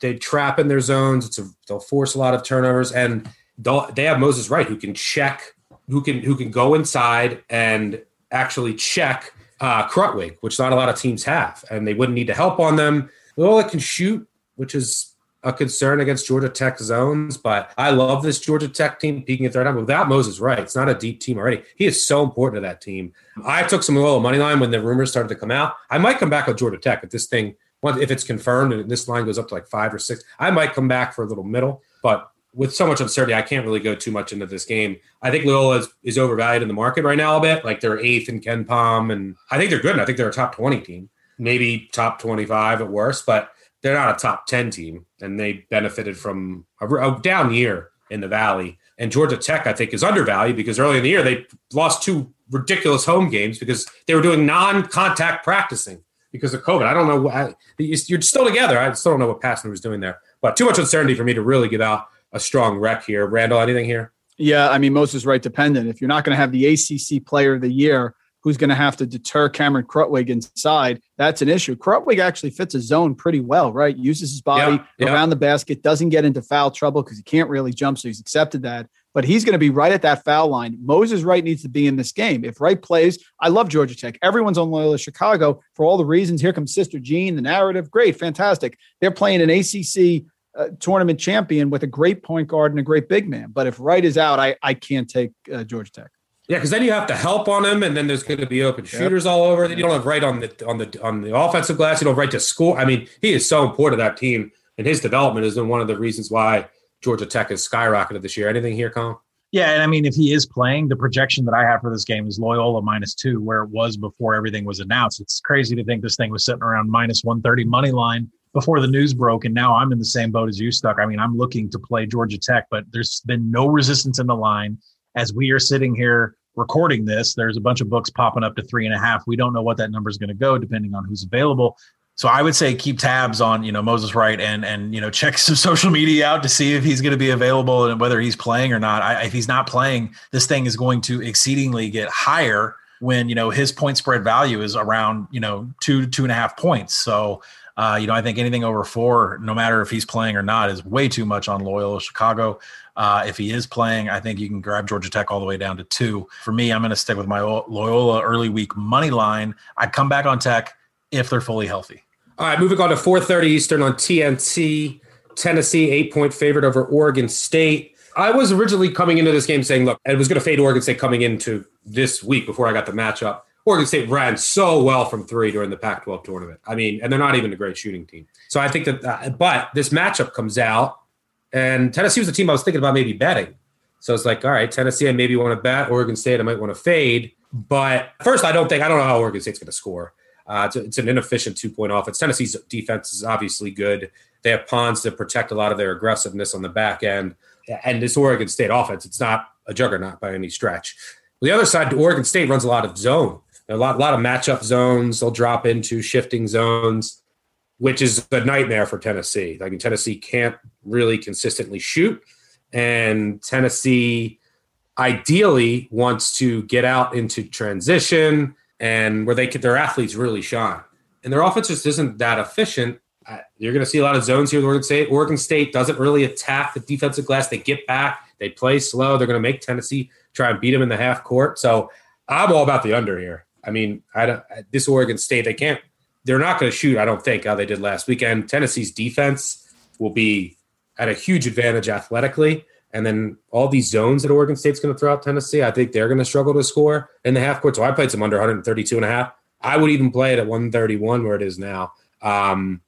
Speaker 6: they trap in their zones. It's a, they'll force a lot of turnovers, and they have Moses Wright who can check, who can who can go inside and actually check uh, Krutwig, which not a lot of teams have, and they wouldn't need to help on them. Loyola can shoot, which is a concern against Georgia Tech zones, but I love this Georgia Tech team peaking at third down. Without Moses Wright, it's not a deep team already. He is so important to that team. I took some little money line when the rumors started to come out. I might come back with Georgia Tech if this thing, if it's confirmed and this line goes up to like five or six. I might come back for a little middle, but with so much uncertainty, I can't really go too much into this game. I think Loyola is, is overvalued in the market right now a bit. Like they're eighth in KenPom, and I think they're good. And I think they're a top 20 team, maybe top 25 at worst, but they're not a top 10 team and they benefited from a, a, down year in the valley and georgia tech i think is undervalued because early in the year they lost two ridiculous home games because they were doing non-contact practicing because of covid i don't know you're still together i still don't know what Pastner was doing there but too much uncertainty for me to really give out a strong rec here Randle anything here
Speaker 8: yeah i mean moses Wright dependent if you're not going to have the acc player of the year who's going to have to deter Cameron Krutwig inside, that's an issue. Krutwig actually fits a zone pretty well, right? Uses his body around the basket, doesn't get into foul trouble because he can't really jump, so he's accepted that. But he's going to be right at that foul line. Moses Wright needs to be in this game. If Wright plays, I love Georgia Tech. Everyone's on Loyola Chicago for all the reasons. Here comes Sister Jean, the narrative. Great, fantastic. They're playing an ACC uh, tournament champion with a great point guard and a great big man. But if Wright is out, I, I can't take uh, Georgia Tech.
Speaker 6: Yeah, because then you have to help on him, and then there's going to be open shooters yep. all over. Then you don't have Wright on the on the on the offensive glass. You don't have Wright to score. I mean, he is so important to that team, and his development has been one of the reasons why Georgia Tech has skyrocketed this year. Anything here, Collin?
Speaker 7: Yeah, and I mean, if he is playing, the projection that I have for this game is Loyola minus two, where it was before everything was announced. It's crazy to think this thing was sitting around minus one thirty money line before the news broke, and now I'm in the same boat as you, Stuck. I mean, I'm looking to play Georgia Tech, but there's been no resistance in the line as we are sitting here recording this, there's a bunch of books popping up to three and a half. We don't know what that number is going to go depending on who's available. So I would say keep tabs on you know Moses Wright and and you know check some social media out to see if he's going to be available and whether he's playing or not. I, if he's not playing, this thing is going to exceedingly get higher when you know his point spread value is around you know two two and a half points. So uh, you know I think anything over four, no matter if he's playing or not, is way too much on Loyola Chicago. Uh, if he is playing, I think you can grab Georgia Tech all the way down to two. For me, I'm going to stick with my Loyola early week money line. I'd come back on Tech if they're fully healthy.
Speaker 6: All right, moving on to 4:30 Eastern on TNT. Tennessee eight point favorite over Oregon State. I was originally coming into this game saying, look, I was going to fade Oregon State coming into this week before I got the matchup. Oregon State ran so well from three during the Pac 12 tournament. I mean, and they're not even a great shooting team. So I think that, uh, but this matchup comes out and Tennessee was the team I was thinking about maybe betting So it's like, all right, Tennessee, I maybe want to bet. Oregon State, I might want to fade. But first, I don't think I don't know how Oregon State's going to score. Uh, it's, it's, an inefficient two point offense. Tennessee's defense is obviously good. They have pawns to protect a lot of their aggressiveness on the back end. And this Oregon State offense, it's not a juggernaut by any stretch. The other side, Oregon State runs a lot of zone, a lot, a lot of matchup zones. They'll drop into shifting zones, which is a nightmare for Tennessee. Mean, Tennessee can't really consistently shoot, and Tennessee ideally wants to get out into transition and where they could, their athletes really shine. And their offense just isn't that efficient. You're going to see a lot of zones here with Oregon State. Oregon State doesn't really attack the defensive glass. They get back, they play slow. They're going to make Tennessee try and beat them in the half court. So I'm all about the under here. I mean, I don't, this Oregon State, they can't, they're not going to shoot, I don't think, how they did last weekend. Tennessee's defense will be at a huge advantage athletically. And then all these zones that Oregon State's going to throw out Tennessee, I think they're going to struggle to score in the half court. So I played some under 132 and a half. I would even play it at 131 where it is now. Um,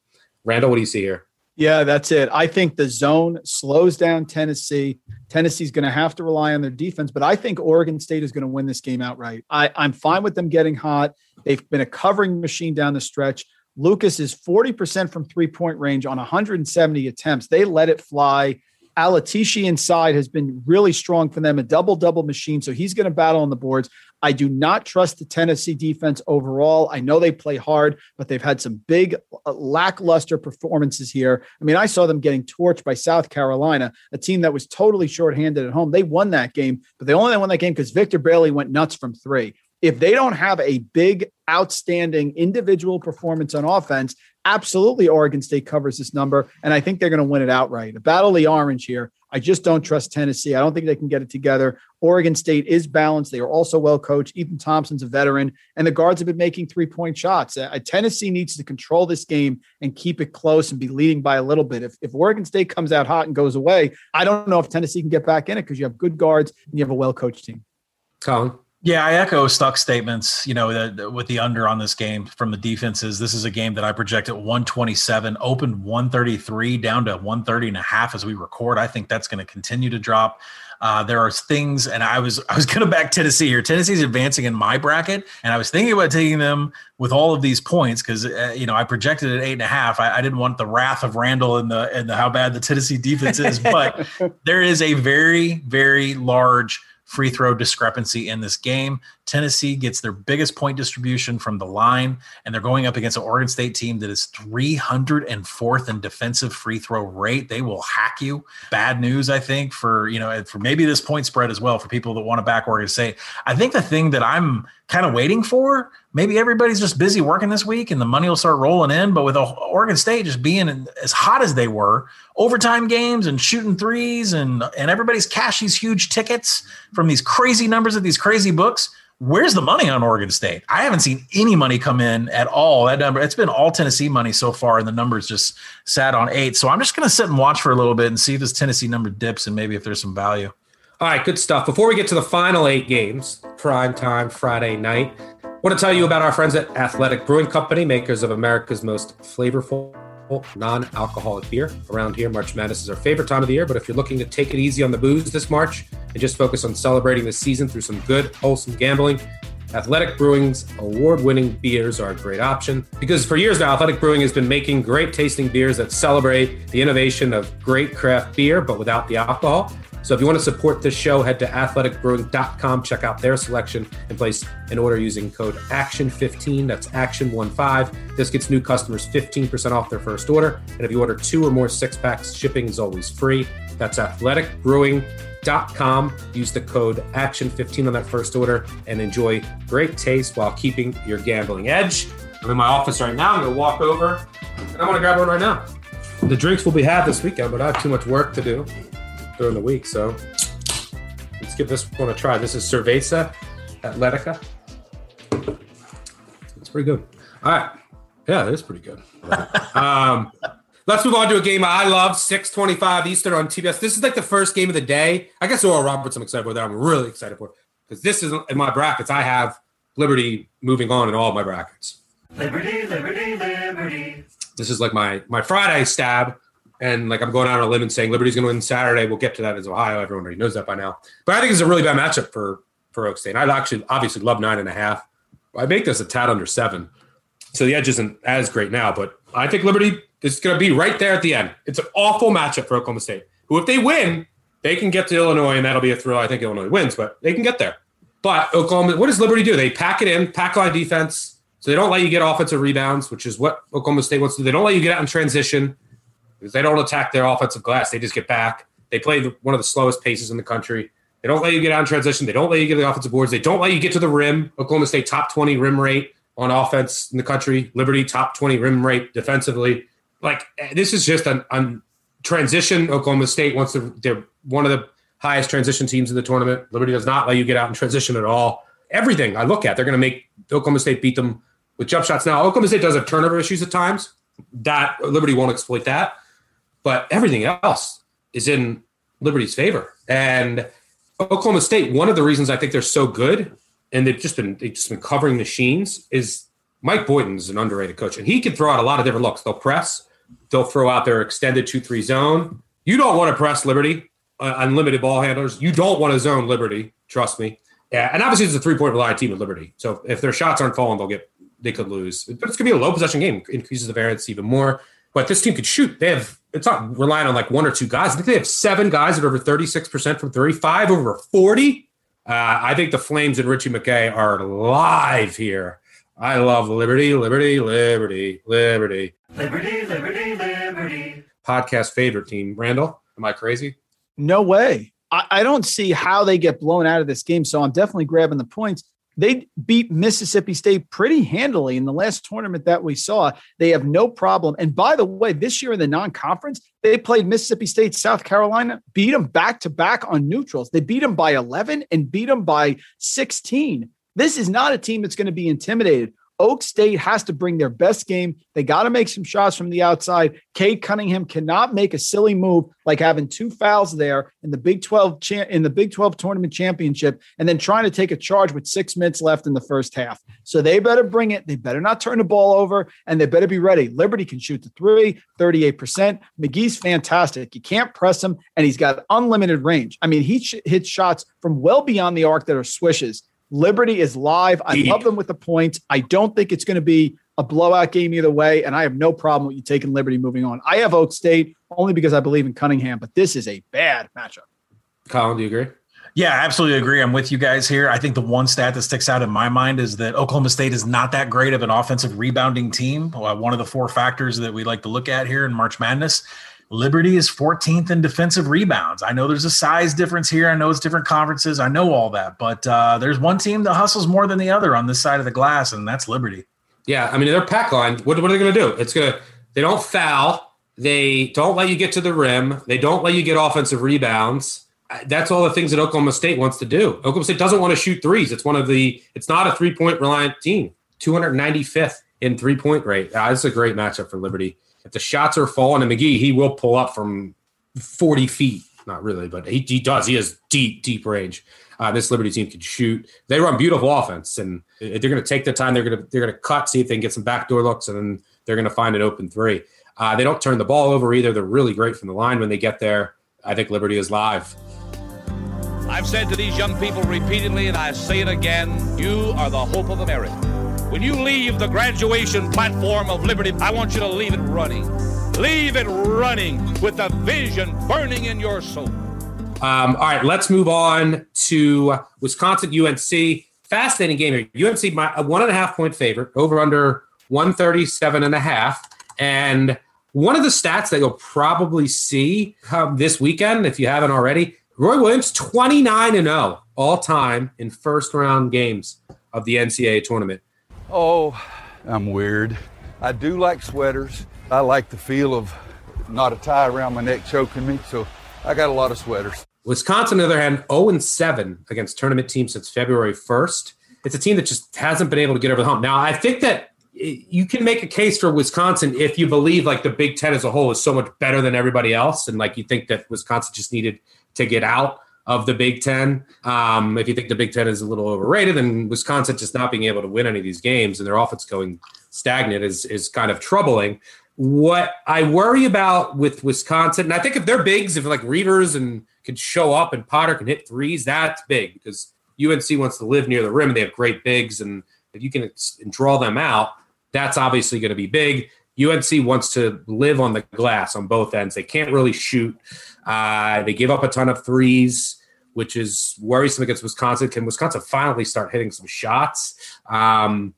Speaker 6: Randle, what do you see here?
Speaker 8: Yeah, that's it. I think the zone slows down Tennessee. Tennessee's going to have to rely on their defense, but I think Oregon State is going to win this game outright. I, I'm fine with them getting hot. They've been a covering machine down the stretch. Lucas is 40% from three point range on 170 attempts. They let it fly. Alatishe inside has been really strong for them, a double double machine. So he's going to battle on the boards. I do not trust the Tennessee defense overall. I know they play hard, but they've had some big uh, lackluster performances here. I mean, I saw them getting torched by South Carolina, a team that was totally shorthanded at home. They won that game, but they only won that game because Victor Bailey went nuts from three. If they don't have a big, outstanding individual performance on offense, absolutely Oregon State covers this number, and I think they're going to win it outright. A battle of the orange here. I just don't trust Tennessee. I don't think they can get it together. Oregon State is balanced. They are also well coached. Ethan Thompson's a veteran, and the guards have been making three point shots. Uh, Tennessee needs to control this game and keep it close and be leading by a little bit. If, if Oregon State comes out hot and goes away, I don't know if Tennessee can get back in it because you have good guards and you have a well coached team.
Speaker 6: Collin.
Speaker 7: Yeah, I echo Stuck's statements. You know, the, the, with the under on this game from the defenses, this is a game that I project at 127, opened 133 down to 130 and a half as we record. I think that's going to continue to drop. Uh, there are things, and I was I was going to back Tennessee here. Tennessee's advancing in my bracket, and I was thinking about taking them with all of these points because uh, you know I projected at eight and a half. I, I, didn't want the wrath of Randle and the and the how bad the Tennessee defense is, but there is a very very large free throw discrepancy in this game. Tennessee gets their biggest point distribution from the line, and they're going up against an Oregon State team that is 304th in defensive free throw rate. They will hack you. Bad news, I think, for you know, for maybe this point spread as well for people that want to back Oregon State. I think the thing that I'm kind of waiting for, maybe everybody's just busy working this week and the money will start rolling in. But with Oregon State just being as hot as they were, overtime games and shooting threes, and and everybody's cash these huge tickets from these crazy numbers of these crazy books where's the money on Oregon State? I haven't seen any money come in at all. That number, it's been all Tennessee money so far, and the numbers just sat on eight. So I'm just going to sit and watch for a little bit and see if this Tennessee number dips and maybe if there's some value.
Speaker 6: All right, good stuff. Before we get to the final eight games, prime time Friday night, I want to tell you about our friends at Athletic Brewing Company, makers of America's most flavorful non alcoholic beer. Around here, March Madness is our favorite time of the year, but if you're looking to take it easy on the booze this March and just focus on celebrating the season through some good, wholesome gambling, Athletic Brewing's award winning beers are a great option because for years now, Athletic Brewing has been making great tasting beers that celebrate the innovation of great craft beer, but without the alcohol. So if you want to support this show, head to athleticbrewing.com, check out their selection, and place an order using code ACTION15. That's ACTION15. This gets new customers 15% off their first order. And if you order two or more six packs, shipping is always free. That's athleticbrewing.com. Use the code ACTION15 on that first order and enjoy great taste while keeping your gambling edge. I'm in my office right now. I'm going to walk over and I'm going to grab one right now. The drinks will be had this weekend, but I have too much work to do during the week. So let's give this one a try. This is Cerveza Atletica. It's pretty good. All right. Yeah, it is pretty good. um, let's move on to a game I love 625 Eastern on TBS. This is like the first game of the day. I guess Oral Roberts I'm excited for that. I'm really excited for because this is in my brackets. I have Liberty moving on in all my brackets. Liberty, Liberty, Liberty. This is like my my Friday stab and like I'm going out on a limb and saying Liberty's going to win Saturday. We'll get to that as Ohio. Everyone already knows that by now. But I think it's a really bad matchup for for Oak State. I'd actually obviously love nine and a half. I make this a tad under seven, so the edge isn't as great now. But I think Liberty is going to be right there at the end. It's an awful matchup for Oklahoma State, who if they win, they can get to Illinois, and that'll be a thrill. I think Illinois wins, but they can get there. But Oklahoma, what does Liberty do? They pack it in, pack line defense. So they don't let you get offensive rebounds, which is what Oklahoma State wants to do. They don't let you get out in transition because they don't attack their offensive glass. They just get back. They play the, one of the slowest paces in the country. They don't let you get out in transition. They don't let you get the offensive boards. They don't let you get to the rim. Oklahoma State top 20 rim rate on offense in the country. Liberty top 20 rim rate defensively. Like eh, this is just an transition. Oklahoma State wants to. They're one of the highest transition teams in the tournament. Liberty does not let you get out in transition at all. Everything I look at, they're going to make Oklahoma State beat them with jump shots. Now Oklahoma State does have turnover issues at times. That Liberty won't exploit that, but everything else is in Liberty's favor. And Oklahoma State, one of the reasons I think they're so good, and they've just been they've just been covering machines, is Mike Boynton's an underrated coach, and he can throw out a lot of different looks. They'll press, they'll throw out their extended two three zone. You don't want to press Liberty, uh, unlimited ball handlers. You don't want to zone Liberty. Trust me. Yeah, and obviously it's a three point reliant team at Liberty. So if their shots aren't falling, they'll get they could lose. But it's gonna be a low possession game, increases the variance even more. But this team could shoot. They have it's not relying on like one or two guys. I think they have seven guys that are over 36% from 35 over 40. Uh, I think the Flames and Ritchie McKay are live here. I love Liberty, Liberty, Liberty, Liberty.
Speaker 11: Liberty, Liberty, Liberty.
Speaker 6: Podcast favorite team. Randle, am I crazy?
Speaker 8: No way. I, I don't see how they get blown out of this game. So I'm definitely grabbing the points. They beat Mississippi State pretty handily in the last tournament that we saw. They have no problem. And by the way, this year in the non conference, they played Mississippi State, South Carolina, beat them back to back on neutrals. They beat them by 11 and beat them by 16. This is not a team that's going to be intimidated. Oak State has to bring their best game. They got to make some shots from the outside. Cade Cunningham cannot make a silly move like having two fouls there in the Big 12 cha- in the Big 12 tournament championship and then trying to take a charge with 6 minutes left in the first half. So they better bring it. They better not turn the ball over and they better be ready. Liberty can shoot the 3, 38%. McGhee's fantastic. You can't press him and he's got unlimited range. I mean, he sh- hits shots from well beyond the arc that are swishes. Liberty is live. I love them with the points. I don't think it's going to be a blowout game either way, and I have no problem with you taking Liberty moving on. I have Oak State only because I believe in Cunningham, but this is a bad matchup.
Speaker 6: Collin, do you agree?
Speaker 7: Yeah, I absolutely agree. I'm with you guys here. I think the one stat that sticks out in my mind is that Oklahoma State is not that great of an offensive rebounding team. Uh, one of the four factors that we like to look at here in March Madness. Liberty is 14th in defensive rebounds. I know there's a size difference here. I know it's different conferences. I know all that, but uh, there's one team that hustles more than the other on this side of the glass, and that's Liberty.
Speaker 6: Yeah, I mean their pack line. What, what are they going to do? It's gonna. They don't foul. They don't let you get to the rim. They don't let you get offensive rebounds. That's all the things that Oklahoma State wants to do. Oklahoma State doesn't want to shoot threes. It's one of the. It's not a three point reliant team. 295th in three point rate. Uh, it's a great matchup for Liberty if the shots are falling to McGhee, he will pull up from 40 feet. Not really, but he, he does. He has deep, deep range. Uh, this Liberty team can shoot. They run beautiful offense, and they're going to take the time. They're going to they're going to cut, see if they can get some backdoor looks, and then they're going to find an open three. Uh, they don't turn the ball over either. They're really great from the line when they get there. I think Liberty is live.
Speaker 5: I've said to these young people repeatedly, and I say it again: you are the hope of America. When you leave the graduation platform of liberty, I want you to leave it running. Leave it running with the vision burning in your soul.
Speaker 6: Um, all right, let's move on to Wisconsin UNC. Fascinating game here. UNC, my, one and a half point favorite, over under 137 and a half. And one of the stats that you'll probably see um, this weekend, if you haven't already, Roy Williams, 29 and 0 all time in first round games of the NCAA tournament.
Speaker 12: Oh, I'm weird. I do like sweaters. I like the feel of not a tie around my neck choking me, so I got a lot of sweaters.
Speaker 6: Wisconsin, on the other hand, 0 7 against tournament teams since February 1st. It's a team that just hasn't been able to get over the hump. Now, I think that you can make a case for Wisconsin if you believe like the Big Ten as a whole is so much better than everybody else, and like you think that Wisconsin just needed to get out of the Big Ten. Um, if you think the Big Ten is a little overrated, and Wisconsin just not being able to win any of these games and their offense going stagnant is is kind of troubling. What I worry about with Wisconsin, and I think if they're bigs, if like Reuvers and can show up and Potter can hit threes, that's big because UNC wants to live near the rim and they have great bigs. And if you can draw them out, that's obviously going to be big. UNC wants to live on the glass on both ends. They can't really shoot. Uh, they give up a ton of threes, which is worrisome against Wisconsin. Can Wisconsin finally start hitting some shots? Um,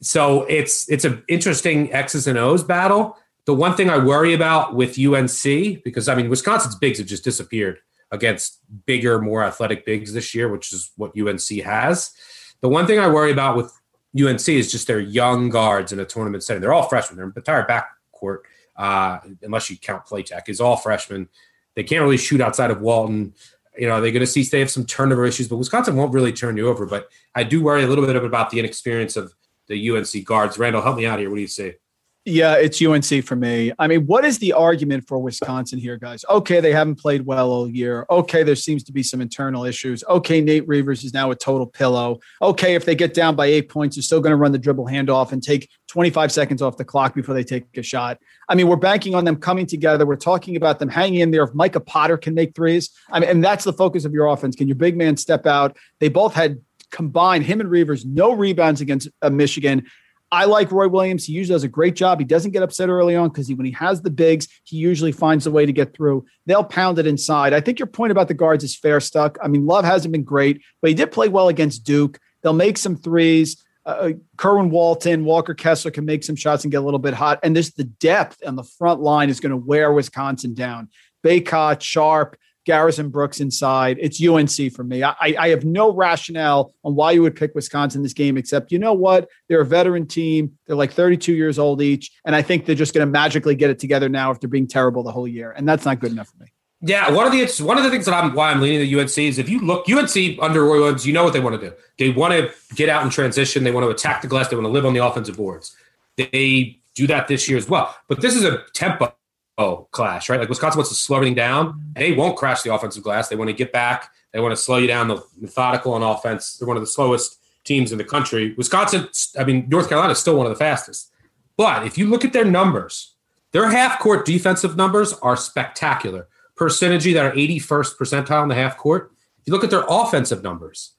Speaker 6: so it's it's an interesting X's and O's battle. The one thing I worry about with UNC, because I mean Wisconsin's bigs have just disappeared against bigger, more athletic bigs this year, which is what UNC has. The one thing I worry about with UNC is just their young guards in a tournament setting. They're all freshmen. Their entire backcourt, uh, unless you count Platek, is all freshmen. They can't really shoot outside of Walton. You know, they're going to see they have some turnover issues, but Wisconsin won't really turn you over. But I do worry a little bit about the inexperience of the UNC guards. Randle, help me out here. What do you say?
Speaker 8: Yeah, it's UNC for me. I mean, what is the argument for Wisconsin here, guys? Okay, they haven't played well all year. Okay, there seems to be some internal issues. Okay, Nate Reuvers is now a total pillow. Okay, if they get down by eight points, they're still going to run the dribble handoff and take 25 seconds off the clock before they take a shot. I mean, we're banking on them coming together. We're talking about them hanging in there. If Micah Potter can make threes, I mean, and that's the focus of your offense. Can your big man step out? They both had combined him and Reuvers, no rebounds against uh, Michigan. I like Roy Williams. He usually does a great job. He doesn't get upset early on because he, when he has the bigs, he usually finds a way to get through. They'll pound it inside. I think your point about the guards is fair, Stuck. I mean, Love hasn't been great, but he did play well against Duke. They'll make some threes. Uh, uh Kerwin Walton, Walker Kessler can make some shots and get a little bit hot. And this the depth on the front line is going to wear Wisconsin down. Bacot, Sharpe, Garrison Brooks inside. It's UNC for me. I, I have no rationale on why you would pick Wisconsin this game, except you know what? They're a veteran team. They're like 32 years old each. And I think they're just going to magically get it together now after being terrible the whole year. And that's not good enough for me.
Speaker 6: Yeah, one of the one of the things that I'm why I'm leaning to UNC is if you look UNC under Roy Williams, you know what they want to do. They want to get out and transition. They want to attack the glass. They want to live on the offensive boards. They do that this year as well. But this is a tempo oh clash, right? Like Wisconsin wants to slow everything down. Mm-hmm. They won't crash the offensive glass. They want to get back. They want to slow you down. The methodical on offense. They're one of the slowest teams in the country. Wisconsin, I mean, North Carolina is still one of the fastest. But if you look at their numbers, their half court defensive numbers are spectacular. Percentage that are 81st percentile in the half court. If you look at their offensive numbers,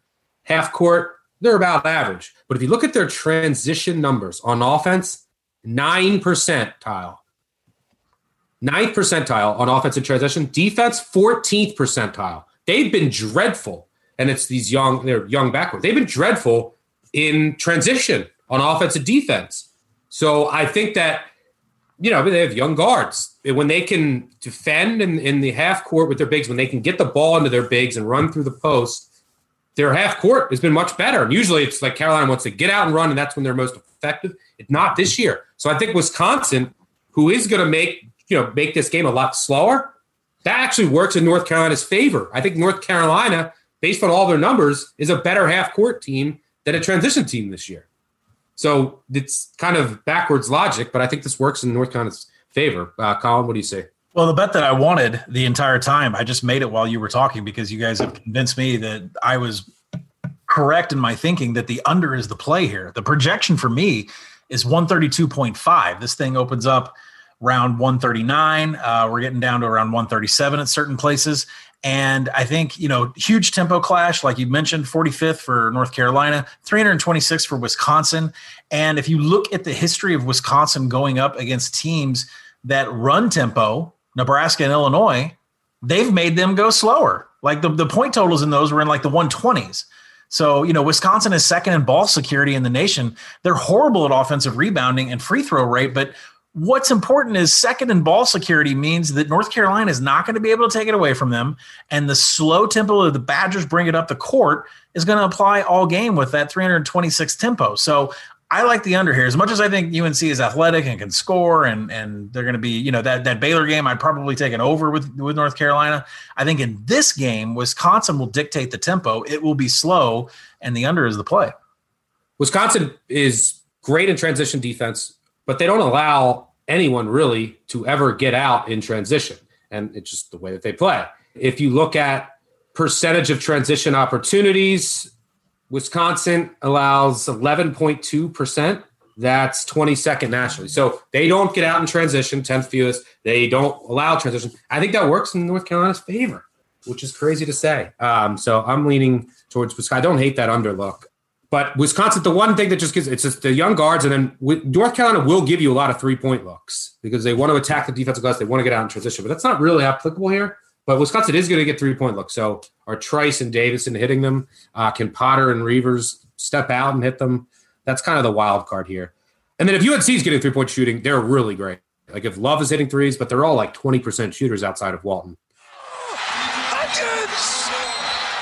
Speaker 6: half court, they're about average. But if you look at their transition numbers on offense, nine percentile ninth percentile on offensive transition. Defense, 14th percentile. They've been dreadful. And it's these young, they're young backward. They've been dreadful in transition on offensive defense. So I think that, you know, they have young guards. When they can defend in, in the half court with their bigs, when they can get the ball into their bigs and run through the post, their half court has been much better. And usually it's like Carolina wants to get out and run, and that's when they're most effective. It's not this year. So I think Wisconsin, who is going to make you know make this game a lot slower, that actually works in North Carolina's favor. I think North Carolina, based on all their numbers, is a better half court team than a transition team this year. So it's kind of backwards logic, but I think this works in North Carolina's favor. Uh, Collin, what do you say?
Speaker 7: Well, the bet that I wanted the entire time, I just made it while you were talking because you guys have convinced me that I was correct in my thinking that the under is the play here. The projection for me is 132.5. This thing opens up around 139. Uh, we're getting down to around 137 at certain places. And I think, you know, huge tempo clash, like you mentioned, 45th for North Carolina, 326 for Wisconsin. And if you look at the history of Wisconsin going up against teams that run tempo, Nebraska and Illinois, they've made them go slower. Like the, the point totals in those were in like the 120s. So, you know, Wisconsin is second in ball security in the nation. They're horrible at offensive rebounding and free throw rate, but What's important is second and ball security means that North Carolina is not going to be able to take it away from them. And the slow tempo of the Badgers bring it up the court is going to apply all game with that 326 tempo. So I like the under here as much as I think UNC is athletic and can score, and and they're going to be you know that that Baylor game I'd probably take an over with with North Carolina. I think in this game Wisconsin will dictate the tempo. It will be slow, and the under is the play.
Speaker 6: Wisconsin is great in transition defense but they don't allow anyone really to ever get out in transition. And it's just the way that they play. If you look at percentage of transition opportunities, Wisconsin allows 11.2% That's 22nd nationally. So they don't get out in transition, 10th fewest. They don't allow transition. I think that works in North Carolina's favor, which is crazy to say. Um, so I'm leaning towards Wisconsin. I don't hate that underlook. But Wisconsin, the one thing that just gives it's just the young guards, and then North Carolina will give you a lot of three point looks because they want to attack the defensive glass. They want to get out in transition, but that's not really applicable here. But Wisconsin is going to get three point looks. So are Trice and Davison hitting them? Uh, can Potter and Reuvers step out and hit them? That's kind of the wild card here. And then if UNC is getting three point shooting, they're really great. Like if Love is hitting threes, but they're all like 20% shooters outside of Walton.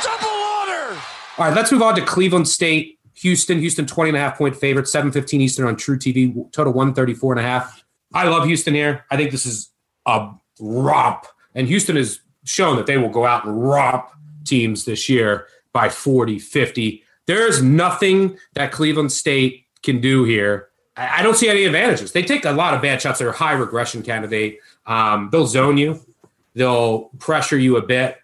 Speaker 3: Double order.
Speaker 6: All right, let's move on to Cleveland State Houston, Houston 20 and a half point favorite, 715 Eastern on truTV, total 134 and a half. I love Houston here. I think this is a romp. And Houston has shown that they will go out and romp teams this year by 40, 50. There's nothing that Cleveland State can do here. I don't see any advantages. They take a lot of bad shots. They're a high regression candidate. Um, they'll zone you. They'll pressure you a bit,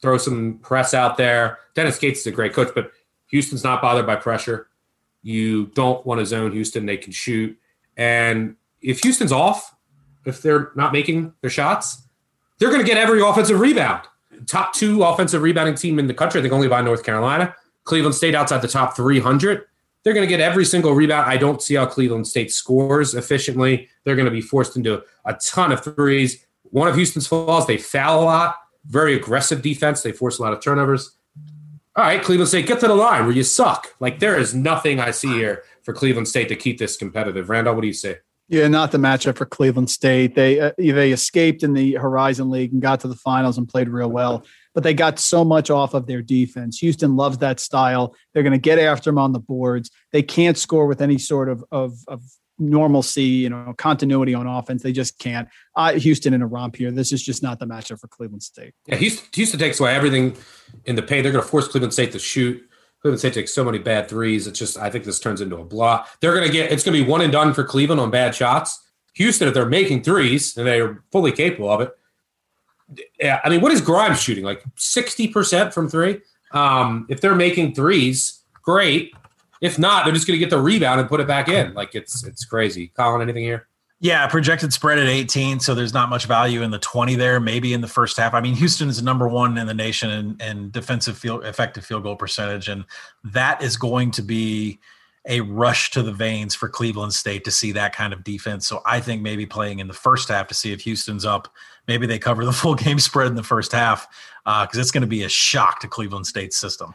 Speaker 6: throw some press out there. Dennis Gates is a great coach, but Houston's not bothered by pressure. You don't want to zone Houston. They can shoot. And if Houston's off, if they're not making their shots, they're going to get every offensive rebound. Top two offensive rebounding team in the country, I think only by North Carolina. Cleveland State outside the top 300. They're going to get every single rebound. I don't see how Cleveland State scores efficiently. They're going to be forced into a ton of threes. One of Houston's flaws, they foul a lot. Very aggressive defense. They force a lot of turnovers all right, Cleveland State, get to the line where you suck. Like there is nothing I see here for Cleveland State to keep this competitive. Randle, what do you say?
Speaker 8: Yeah, not the matchup for Cleveland State. They uh, they escaped in the Horizon League and got to the finals and played real well, but they got so much off of their defense. Houston loves that style. They're going to get after them on the boards. They can't score with any sort of of, of normalcy, you know, continuity on offense. They just can't. Uh, Houston in a romp here. This is just not the matchup for Cleveland State.
Speaker 6: Yeah, Houston, Houston takes away everything in the paint. They're going to force Cleveland State to shoot. Cleveland State takes so many bad threes. It's just I think this turns into a block. They're going to get it's going to be one and done for Cleveland on bad shots. Houston, if they're making threes and they are fully capable of it. Yeah, I mean, what is Grimes shooting? Like sixty percent from three. Um, if they're making threes, great. If not, they're just going to get the rebound and put it back in. Like it's it's crazy. Collin, anything here?
Speaker 7: Yeah, projected spread at 18, so there's not much value in the 20 there. Maybe in the first half. I mean, Houston is number one in the nation in, in defensive field effective field goal percentage, and that is going to be a rush to the veins for Cleveland State to see that kind of defense. So I think maybe playing in the first half to see if Houston's up. Maybe they cover the full game spread in the first half because uh, it's going to be a shock to Cleveland State's system.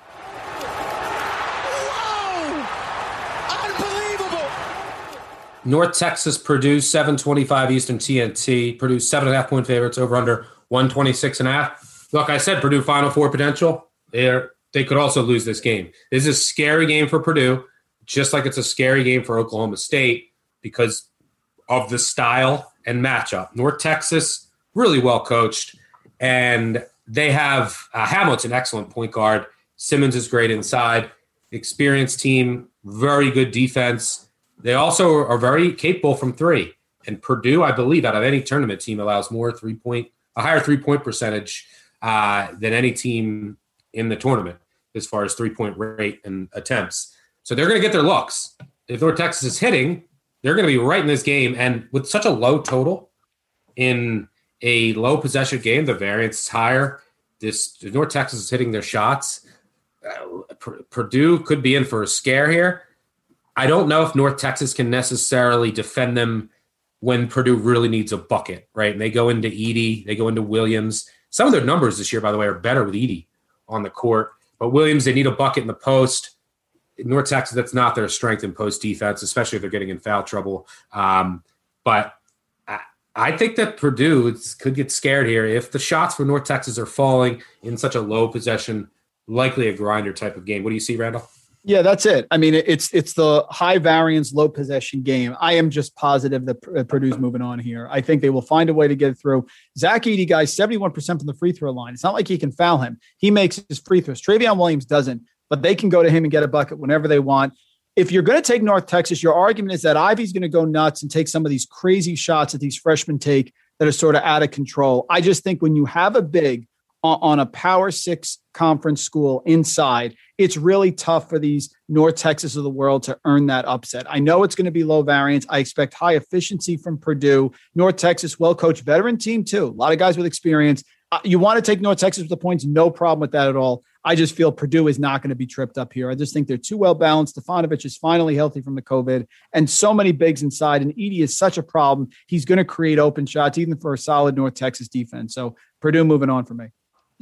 Speaker 6: North Texas, Purdue, 725 Eastern TNT. Purdue, seven and a half point favorites over under 126 and a half. Look, I said Purdue Final Four potential. They're, they could also lose this game. This is a scary game for Purdue, just like it's a scary game for Oklahoma State because of the style and matchup. North Texas, really well coached, and they have uh, Hamlet, excellent point guard. Simmons is great inside. Experienced team, very good defense they also are very capable from three. And Purdue, I believe, out of any tournament team, allows more three point, a higher three point percentage uh, than any team in the tournament as far as three point rate and attempts. So they're going to get their looks. If North Texas is hitting, they're going to be right in this game. And with such a low total in a low possession game, the variance is higher. This North Texas is hitting their shots. Uh, Purdue could be in for a scare here. I don't know if North Texas can necessarily defend them when Purdue really needs a bucket, right? And they go into Edey, they go into Williams. Some of their numbers this year, by the way, are better with Edey on the court. But Williams, they need a bucket in the post. North Texas, that's not their strength in post defense, especially if they're getting in foul trouble. Um, but I, I think that Purdue could get scared here if the shots for North Texas are falling in such a low possession, likely a grinder type of game. What do you see, Randle?
Speaker 8: Yeah, that's it. I mean, it's it's the high variance, low possession game. I am just positive that uh, Purdue's moving on here. I think they will find a way to get through. Zach Edey, guys, seventy one percent from the free throw line. It's not like he can foul him. He makes his free throws. Trevion Williams doesn't, but they can go to him and get a bucket whenever they want. If you're going to take North Texas, your argument is that Ivy's going to go nuts and take some of these crazy shots that these freshmen take that are sort of out of control. I just think when you have a big on a Power Six conference school inside, it's really tough for these North Texas of the world to earn that upset. I know it's going to be low variance. I expect high efficiency from Purdue. North Texas, well coached veteran team, too. A lot of guys with experience. Uh, you want to take North Texas with the points, no problem with that at all. I just feel Purdue is not going to be tripped up here. I just think they're too well balanced. Stefanovic is finally healthy from the COVID, and so many bigs inside. And Edey is such a problem. He's going to create open shots, even for a solid North Texas defense. So Purdue moving on for me.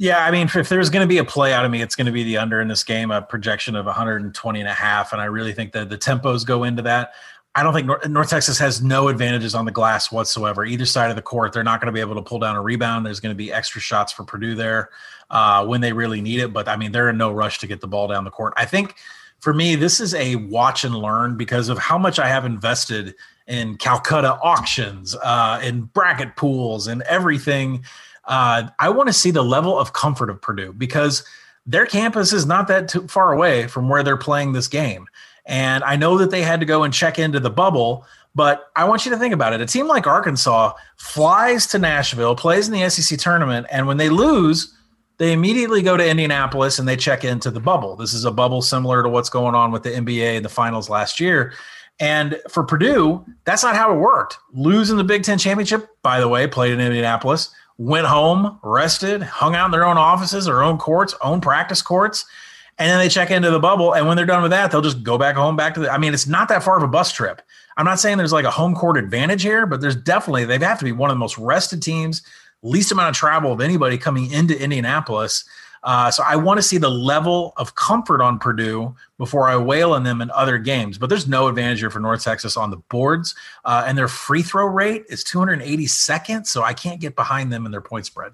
Speaker 7: Yeah, I mean, if there's going to be a play out of me, it's going to be the under in this game, a projection of 120 and a half. And I really think that the tempos go into that. I don't think North, North, Texas has no advantages on the glass whatsoever. Either side of the court, they're not going to be able to pull down a rebound. There's going to be extra shots for Purdue there uh, when they really need it. But I mean, they're in no rush to get the ball down the court. I think for me, this is a watch and learn because of how much I have invested in Calcutta auctions, uh, in bracket pools, and everything uh, I want to see the level of comfort of Purdue because their campus is not that too far away from where they're playing this game. And I know that they had to go and check into the bubble, but I want you to think about it. A team like Arkansas flies to Nashville, plays in the SEC tournament, and when they lose, they immediately go to Indianapolis and they check into the bubble. This is a bubble similar to what's going on with the NBA in the finals last year. And for Purdue, that's not how it worked. Losing the Big Ten championship, by the way, played in Indianapolis went home, rested, hung out in their own offices, their own courts, own practice courts, and then they check into the bubble. And when they're done with that, they'll just go back home, back to the. I mean, it's not that far of a bus trip. I'm not saying there's like a home court advantage here, but there's definitely they have to be one of the most rested teams, least amount of travel of anybody coming into Indianapolis. Uh, so I want to see the level of comfort on Purdue before I wail on them in other games. But there's no advantage here for North Texas on the boards, uh, and their free throw rate is 282nd. So I can't get behind them in their point spread.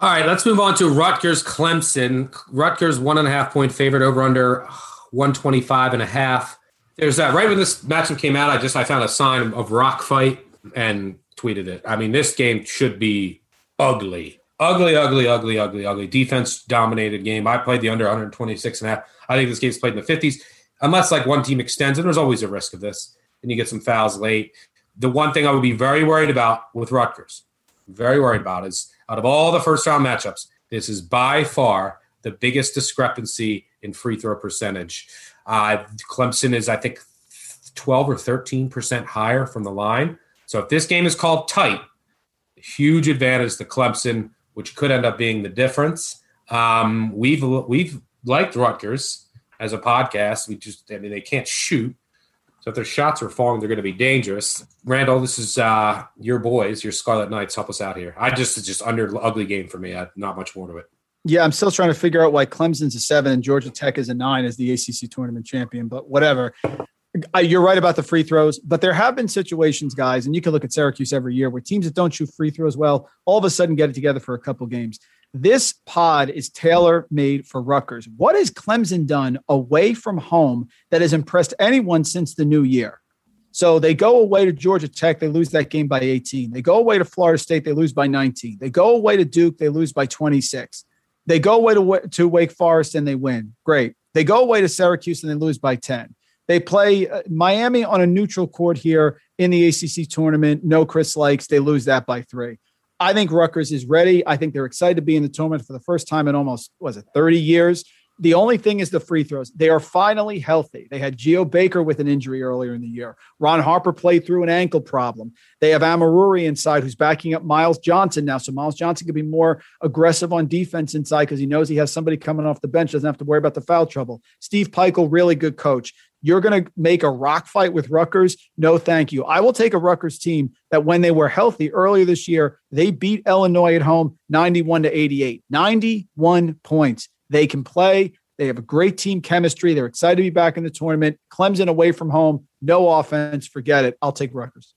Speaker 6: All right, let's move on to Rutgers Clemson. Rutgers one and a half point favorite over under 125 and a half. There's that right when this matchup came out, I just I found a sign of rock fight and tweeted it. I mean, this game should be ugly ugly, ugly, ugly, ugly, ugly defense dominated game. I played the under 126 and a half. I think this game's played in the 50s, unless like one team extends, and there's always a risk of this, and you get some fouls late. The one thing I would be very worried about with Rutgers, very worried about, is out of all the first round matchups, this is by far the biggest discrepancy in free throw percentage. Uh, Clemson is, I think, 12 or 13 percent higher from the line. So if this game is called tight, huge advantage to Clemson which could end up being the difference. Um, we've we've liked Rutgers as a podcast. We just I mean they can't shoot, so if their shots are falling, they're going to be dangerous. Randle, this is uh, your boys, your Scarlet Knights. Help us out here. I just it's just under ugly game for me. I, not much more to it.
Speaker 8: Yeah, I'm still trying to figure out why Clemson's a seven and Georgia Tech is a nine as the ACC tournament champion, but whatever you're right about the free throws, but there have been situations, guys, and you can look at Syracuse every year where teams that don't shoot free throws well all of a sudden get it together for a couple games. This pod is tailor made for Rutgers. What has Clemson done away from home that has impressed anyone since the new year? So they go away to Georgia Tech, they lose that game by 18. They go away to Florida State, they lose by 19. They go away to Duke, they lose by 26. They go away to, to Wake Forest and they win. Great. They go away to Syracuse and they lose by 10. They play uh, Miami on a neutral court here in the ACC tournament. No Chris Lykes. They lose that by three. I think Rutgers is ready. I think they're excited to be in the tournament for the first time in almost, was it 30 years? The only thing is the free throws. They are finally healthy. They had Geo Baker with an injury earlier in the year. Ron Harper played through an ankle problem. They have Omoruyi inside who's backing up Myles Johnson now. So Myles Johnson can be more aggressive on defense inside because he knows he has somebody coming off the bench, doesn't have to worry about the foul trouble. Steve Pikiell, really good coach. You're going to make a rock fight with Rutgers? No, thank you. I will take a Rutgers team that when they were healthy earlier this year, they beat Illinois at home 91 to 88. 91 points. They can play. They have a great team chemistry. They're excited to be back in the tournament. Clemson away from home, no offense. Forget it. I'll take Rutgers.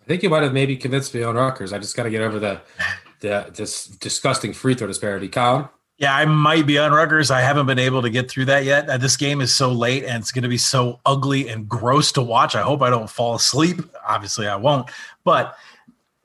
Speaker 6: I think you might have maybe convinced me on Rutgers. I just got to get over the, the this disgusting free throw disparity. Collin?
Speaker 7: Yeah, I might be on Rutgers. I haven't been able to get through that yet. Uh, this game is so late and it's going to be so ugly and gross to watch. I hope I don't fall asleep. Obviously, I won't. But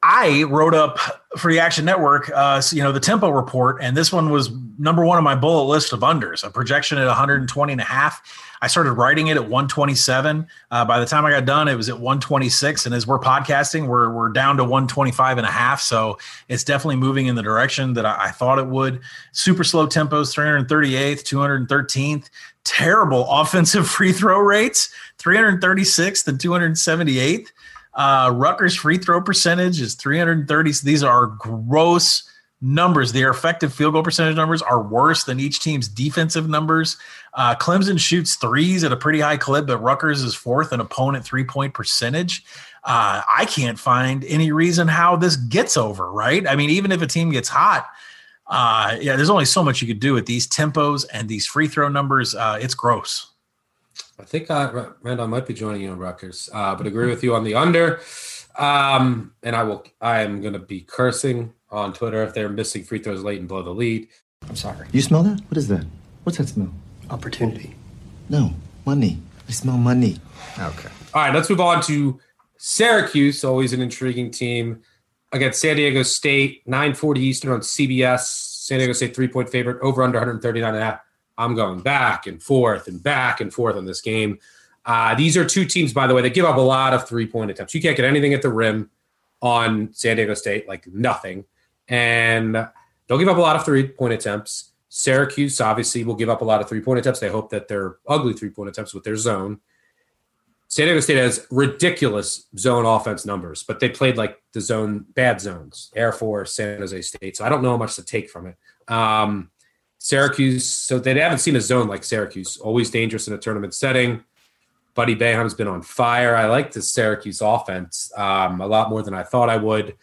Speaker 7: I wrote up for the Action Network, uh, you know, the tempo report, and this one was number one on my bullet list of unders, a projection at 120 and a half. I started writing it at 127. Uh, by the time I got done, it was at 126. And as we're podcasting, we're, we're down to 125 and a half. So it's definitely moving in the direction that I, I thought it would. Super slow tempos, 338th, 213th. Terrible offensive free throw rates, 336th and 278th. Uh, Rutgers free throw percentage is 330. So these are gross numbers. Their effective field goal percentage numbers are worse than each team's defensive numbers. Uh, Clemson shoots threes at a pretty high clip, but Rutgers is fourth in opponent three point percentage. Uh, I can't find any reason how this gets over, right? I mean, even if a team gets hot, uh, yeah, there's only so much you could do with these tempos and these free throw numbers. Uh, it's gross.
Speaker 6: I think uh, Randle might be joining you on Rutgers, uh, but agree with you on the under. Um, and I will. I am going to be cursing on Twitter if they're missing free throws late and blow the lead.
Speaker 13: I'm sorry. You smell that? What is that? What's that smell?
Speaker 14: Opportunity.
Speaker 13: No, money. I smell money.
Speaker 6: Okay. All right, let's move on to Syracuse, always an intriguing team against San Diego State, 940 Eastern on CBS. San Diego State three point favorite, over under 139 and a half. I'm going back and forth and back and forth on this game. Uh, these are two teams, by the way, that give up a lot of three point attempts. You can't get anything at the rim on San Diego State, like nothing. And they'll give up a lot of three point attempts. Syracuse obviously will give up a lot of three point attempts. They hope that they're ugly three point attempts with their zone. San Diego State has ridiculous zone offense numbers, but they played like the zone bad zones, Air Force, San Jose State. So I don't know how much to take from it. Um, Syracuse, so they haven't seen a zone like Syracuse, always dangerous in a tournament setting. Buddy Boeheim's been on fire. I like the Syracuse offense um, a lot more than I thought I would.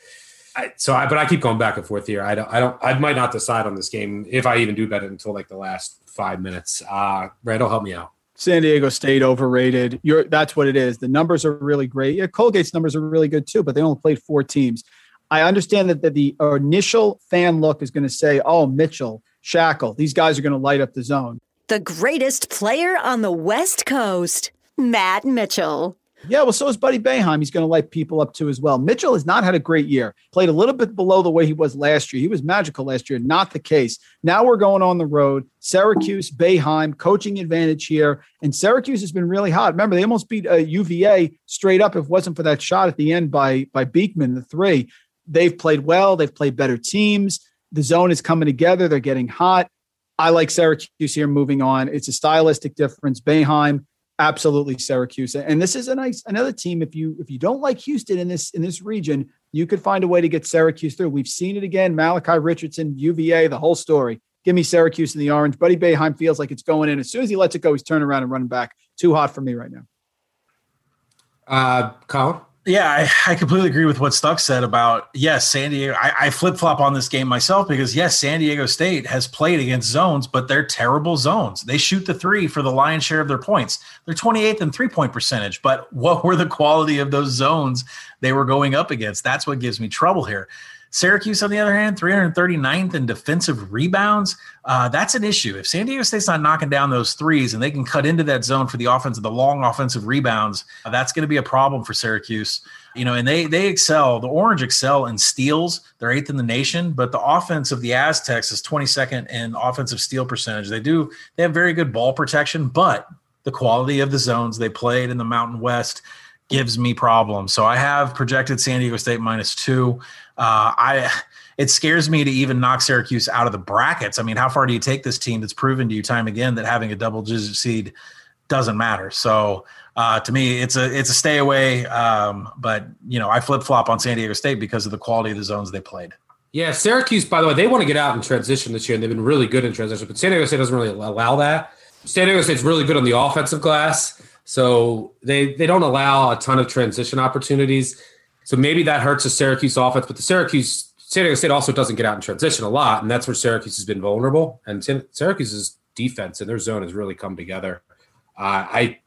Speaker 6: I, so, I, but I keep going back and forth here. I don't, I don't, I might not decide on this game if I even do bet it until like the last five minutes. Uh, Randle, help me out.
Speaker 8: San Diego State overrated. You're that's what it is. The numbers are really great. Yeah, Colgate's numbers are really good too, but they only played four teams. I understand that the, the initial fan look is going to say, "Oh, Mitchell, Schakel, these guys are going to light up the zone."
Speaker 9: The greatest player on the West Coast, Matt Mitchell.
Speaker 8: Yeah, well, so is Buddy Boeheim. He's going to light people up too as well. Mitchell has not had a great year. Played a little bit below the way he was last year. He was magical last year. Not the case. Now we're going on the road. Syracuse, Boeheim, coaching advantage here, and Syracuse has been really hot. Remember, they almost beat uh, UVA straight up. If it wasn't for that shot at the end by by Beekman, the three, they've played well. They've played better teams. The zone is coming together. They're getting hot. I like Syracuse here. Moving on, it's a stylistic difference. Boeheim absolutely Syracuse. And this is a nice another team. If you if you don't like Houston in this in this region, you could find a way to get Syracuse through. We've seen it again. Malachi Richardson, UVA, the whole story. Give me Syracuse in the orange. Buddy Boeheim feels like it's going in. As soon as he lets it go, he's turning around and running back. Too hot for me right now.
Speaker 6: Uh, Collin.
Speaker 7: Yeah, I, I, completely agree with what Stuck said about yes, San Diego. I, I flip flop on this game myself because yes, San Diego State has played against zones, but they're terrible zones. They shoot the three for the lion's share of their points. They're 28th in three point percentage, but what were the quality of those zones they were going up against? That's what gives me trouble here. Syracuse, on the other hand, 339th in defensive rebounds. Uh, that's an issue. If San Diego State's not knocking down those threes and they can cut into that zone for the offense, the long offensive rebounds, uh, that's going to be a problem for Syracuse. You know, and they they excel. The Orange excel in steals. They're eighth in the nation, but the offense of the Aztecs is 22nd in offensive steal percentage. They do they have very good ball protection, but the quality of the zones they played in the Mountain West gives me problems. So I have projected San Diego State minus two. Uh, I it scares me to even knock Syracuse out of the brackets. I mean, how far do you take this team that's proven to you time again that having a double digit seed doesn't matter? So uh, to me, it's a it's a stay away. Um, but you know, I flip flop on San Diego State because of the quality of the zones they played.
Speaker 6: Yeah, Syracuse, by the way, they want to get out and transition this year, and they've been really good in transition. But San Diego State doesn't really allow that. San Diego State's really good on the offensive glass, so they they don't allow a ton of transition opportunities. So maybe that hurts the Syracuse offense, but the Syracuse San Diego State also doesn't get out in transition a lot, and that's where Syracuse has been vulnerable. And Syracuse's defense and their zone has really come together. Uh, I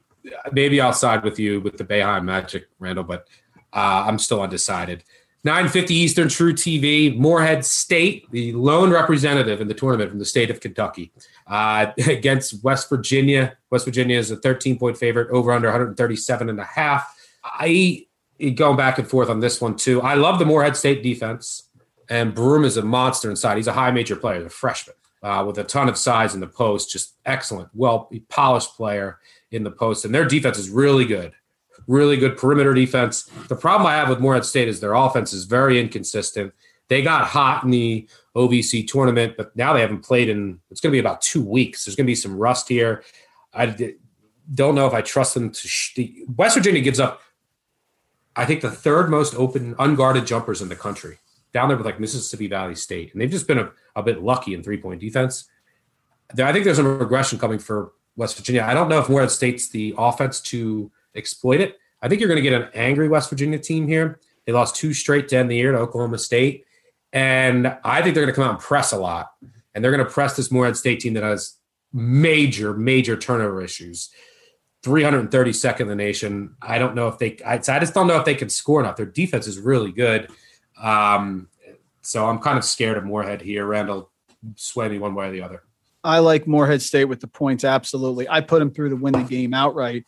Speaker 6: maybe I'll side with you with the Boeheim Magic, Randle, but uh, I'm still undecided. 950 Eastern truTV, Morehead State, the lone representative in the tournament from the state of Kentucky, uh, against West Virginia. West Virginia is a 13 point favorite, over under 137 and a half. I going back and forth on this one too. I love the Morehead State defense, and Broome is a monster inside. He's a high major player, a freshman. Uh, with a ton of size in the post, just excellent, well polished player in the post, and their defense is really good, really good perimeter defense. The problem I have with Morehead State is their offense is very inconsistent. They got hot in the OVC tournament, but now they haven't played in. It's going to be about two weeks. There's going to be some rust here. I don't know if I trust them to. Sh- West Virginia gives up, I think, the third most open unguarded jumpers in the country, down there with like Mississippi Valley State, and they've just been a, a bit lucky in three point defense. I think there's a regression coming for West Virginia. I don't know if Morehead State's the offense to exploit it. I think you're going to get an angry West Virginia team here. They lost two straight to end the year to Oklahoma State. And I think they're going to come out and press a lot. And they're going to press this Morehead State team that has major, major turnover issues. 332nd in the nation. I don't know if they, I, I just don't know if they can score enough. Their defense is really good. Um, so I'm kind of scared of Morehead here. Randle, sway me one way or the other.
Speaker 8: I like Morehead State with the points. Absolutely. I put them through to win the game outright.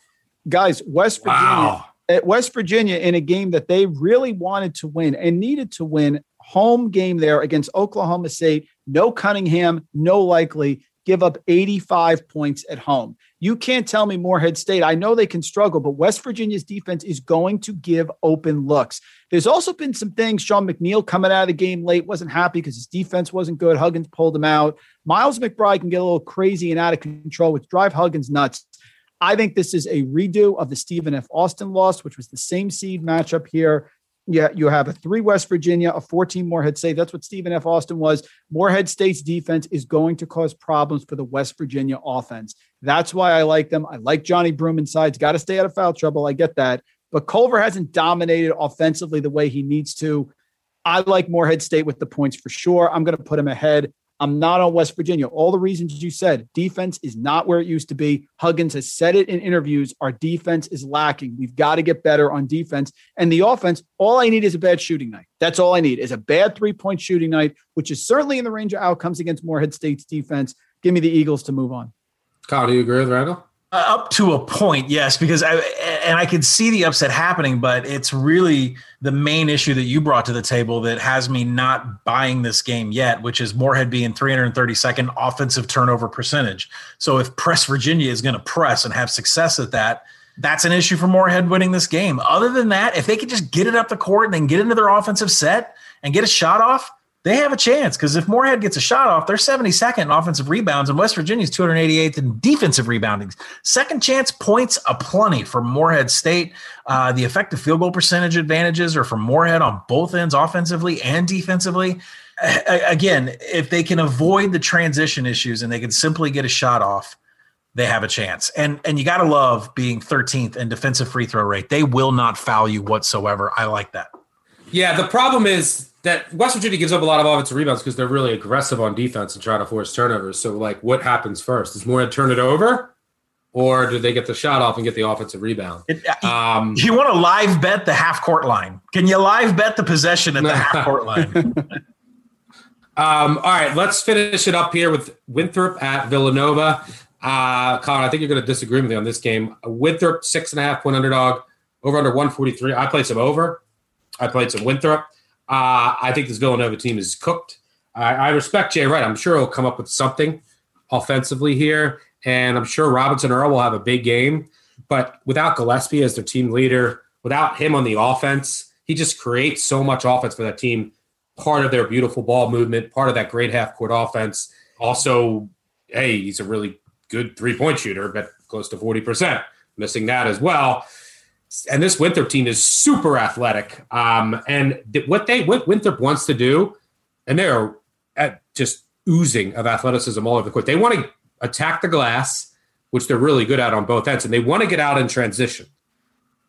Speaker 8: Guys, West Virginia, wow. at West Virginia in a game that they really wanted to win and needed to win home game there against Oklahoma State. No Cunningham, no Likekele. Give up 85 points at home. You can't tell me Morehead State. I know they can struggle, but West Virginia's defense is going to give open looks. There's also been some things. Sean McNeil coming out of the game late wasn't happy because his defense wasn't good. Huggins pulled him out. Miles McBride can get a little crazy and out of control, which drive Huggins nuts. I think this is a redo of the Stephen F. Austin loss, which was the same seed matchup here. Yeah, you have a three West Virginia, a 14 Morehead State. That's what Stephen F. Austin was. Morehead State's defense is going to cause problems for the West Virginia offense. That's why I like them. I like Johni Broome inside. Got to stay out of foul trouble. I get that. But Culver hasn't dominated offensively the way he needs to. I like Morehead State with the points for sure. I'm going to put him ahead. I'm not on West Virginia. All the reasons you said, defense is not where it used to be. Huggins has said it in interviews. Our defense is lacking. We've got to get better on defense. And the offense, all I need is a bad shooting night. That's all I need is a bad three point shooting night, which is certainly in the range of outcomes against Morehead State's defense. Give me the Eagles to move on.
Speaker 6: Kyle, do you agree with Randall?
Speaker 7: Up to a point, yes, because I and I could see the upset happening, but it's really the main issue that you brought to the table that has me not buying this game yet, which is Morehead being 332nd offensive turnover percentage. So if Press Virginia is going to press and have success at that, that's an issue for Morehead winning this game. Other than that, if they could just get it up the court and then get into their offensive set and get a shot off, they have a chance because if Morehead gets a shot off, they're 72nd in offensive rebounds, and West Virginia's 288th in defensive rebounding. Second chance points aplenty for Morehead State. Uh, the effective field goal percentage advantages are for Morehead on both ends, offensively and defensively. again, if they can avoid the transition issues and they can simply get a shot off, they have a chance. And and you got to love being 13th in defensive free throw rate. They will not foul you whatsoever. I like that.
Speaker 6: Yeah, the problem is that West Virginia gives up a lot of offensive rebounds because they're really aggressive on defense and try to force turnovers. So, like, what happens first? Does Morehead turn it over, or do they get the shot off and get the offensive rebound? It,
Speaker 7: uh, um, you want to live bet the half court line? Can you live bet the possession at the half court line?
Speaker 6: um, all right, let's finish it up here with Winthrop at Villanova. Uh, Collin, I think you're going to disagree with me on this game. Winthrop six and a half point underdog, over under 143. I played some over. I played some Winthrop. Uh, I think this Villanova team is cooked. I, I, respect Jay Wright. I'm sure he'll come up with something offensively here, and I'm sure Robinson Earl will have a big game. But without Gillespie as their team leader, without him on the offense, he just creates so much offense for that team. Part of their beautiful ball movement, part of that great half court offense. Also, hey, he's a really good three point shooter, but close to 40%. Missing that as well and this Winthrop team is super athletic. Um, and th- what they what Winthrop wants to do, and they are just oozing of athleticism all over the court. They want to attack the glass, which they're really good at on both ends, and they want to get out in transition.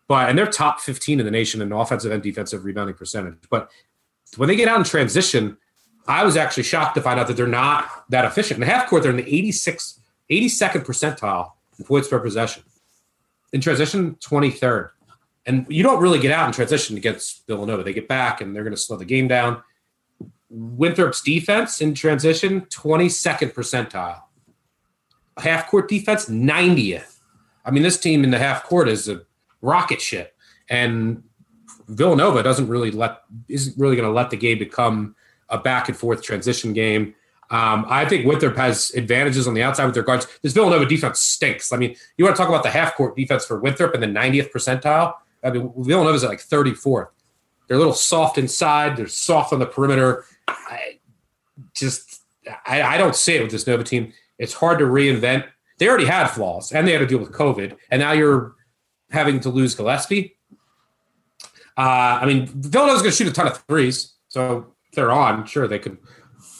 Speaker 6: But and they're top 15 in the nation in offensive and defensive rebounding percentage. But when they get out in transition, I was actually shocked to find out that they're not that efficient. In the half court, they're in the 86, 82nd percentile in points per possession in transition 23rd. And you don't really get out in transition against Villanova. They get back and they're going to slow the game down. Winthrop's defense in transition 22nd percentile. Half court defense 90th. I mean, this team in the half court is a rocket ship. And Villanova doesn't really let isn't really going to let the game become a back and forth transition game. Um, I think Winthrop has advantages on the outside with their guards. This Villanova defense stinks. I mean, you want to talk about the half court defense for Winthrop in the 90th percentile? I mean, Villanova's at like 34th. They're a little soft inside. They're soft on the perimeter. I just, I, I don't see it with this Nova team. It's hard to reinvent. They already had flaws, and they had to deal with COVID, and now you're having to lose Gillespie. Uh, I mean, Villanova's going to shoot a ton of threes, so they're on, sure they could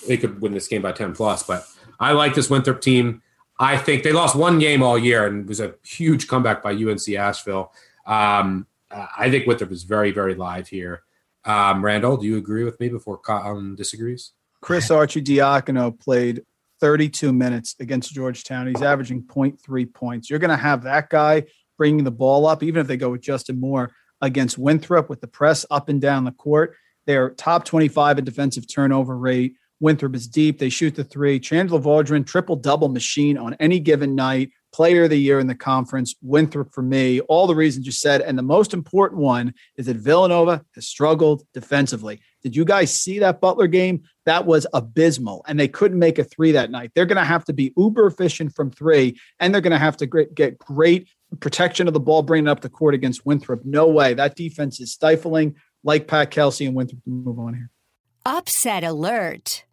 Speaker 6: they could win this game by ten plus. But I like this Winthrop team. I think they lost one game all year, and it was a huge comeback by UNC Asheville. Um, I think Winthrop is very very live here. Um, Randle, do you agree with me before Collin disagrees?
Speaker 8: Chris Arcidiacono played 32 minutes against Georgetown. He's averaging 0.3 points. You're going to have that guy bringing the ball up, even if they go with Justin Moore against Winthrop with the press up and down the court. They're top 25 in defensive turnover rate. Winthrop is deep. They shoot the three. Chandler Vaudrin, triple double machine on any given night. Player of the year in the conference. Winthrop for me. All the reasons you said. And the most important one is that Villanova has struggled defensively. Did you guys see that Butler game? That was abysmal. And they couldn't make a three that night. They're going to have to be uber efficient from three, and they're going to have to get great protection of the ball bringing up the court against Winthrop. No way. That defense is stifling, like Pat Kelsey and Winthrop. to Move on here.
Speaker 9: Upset alert.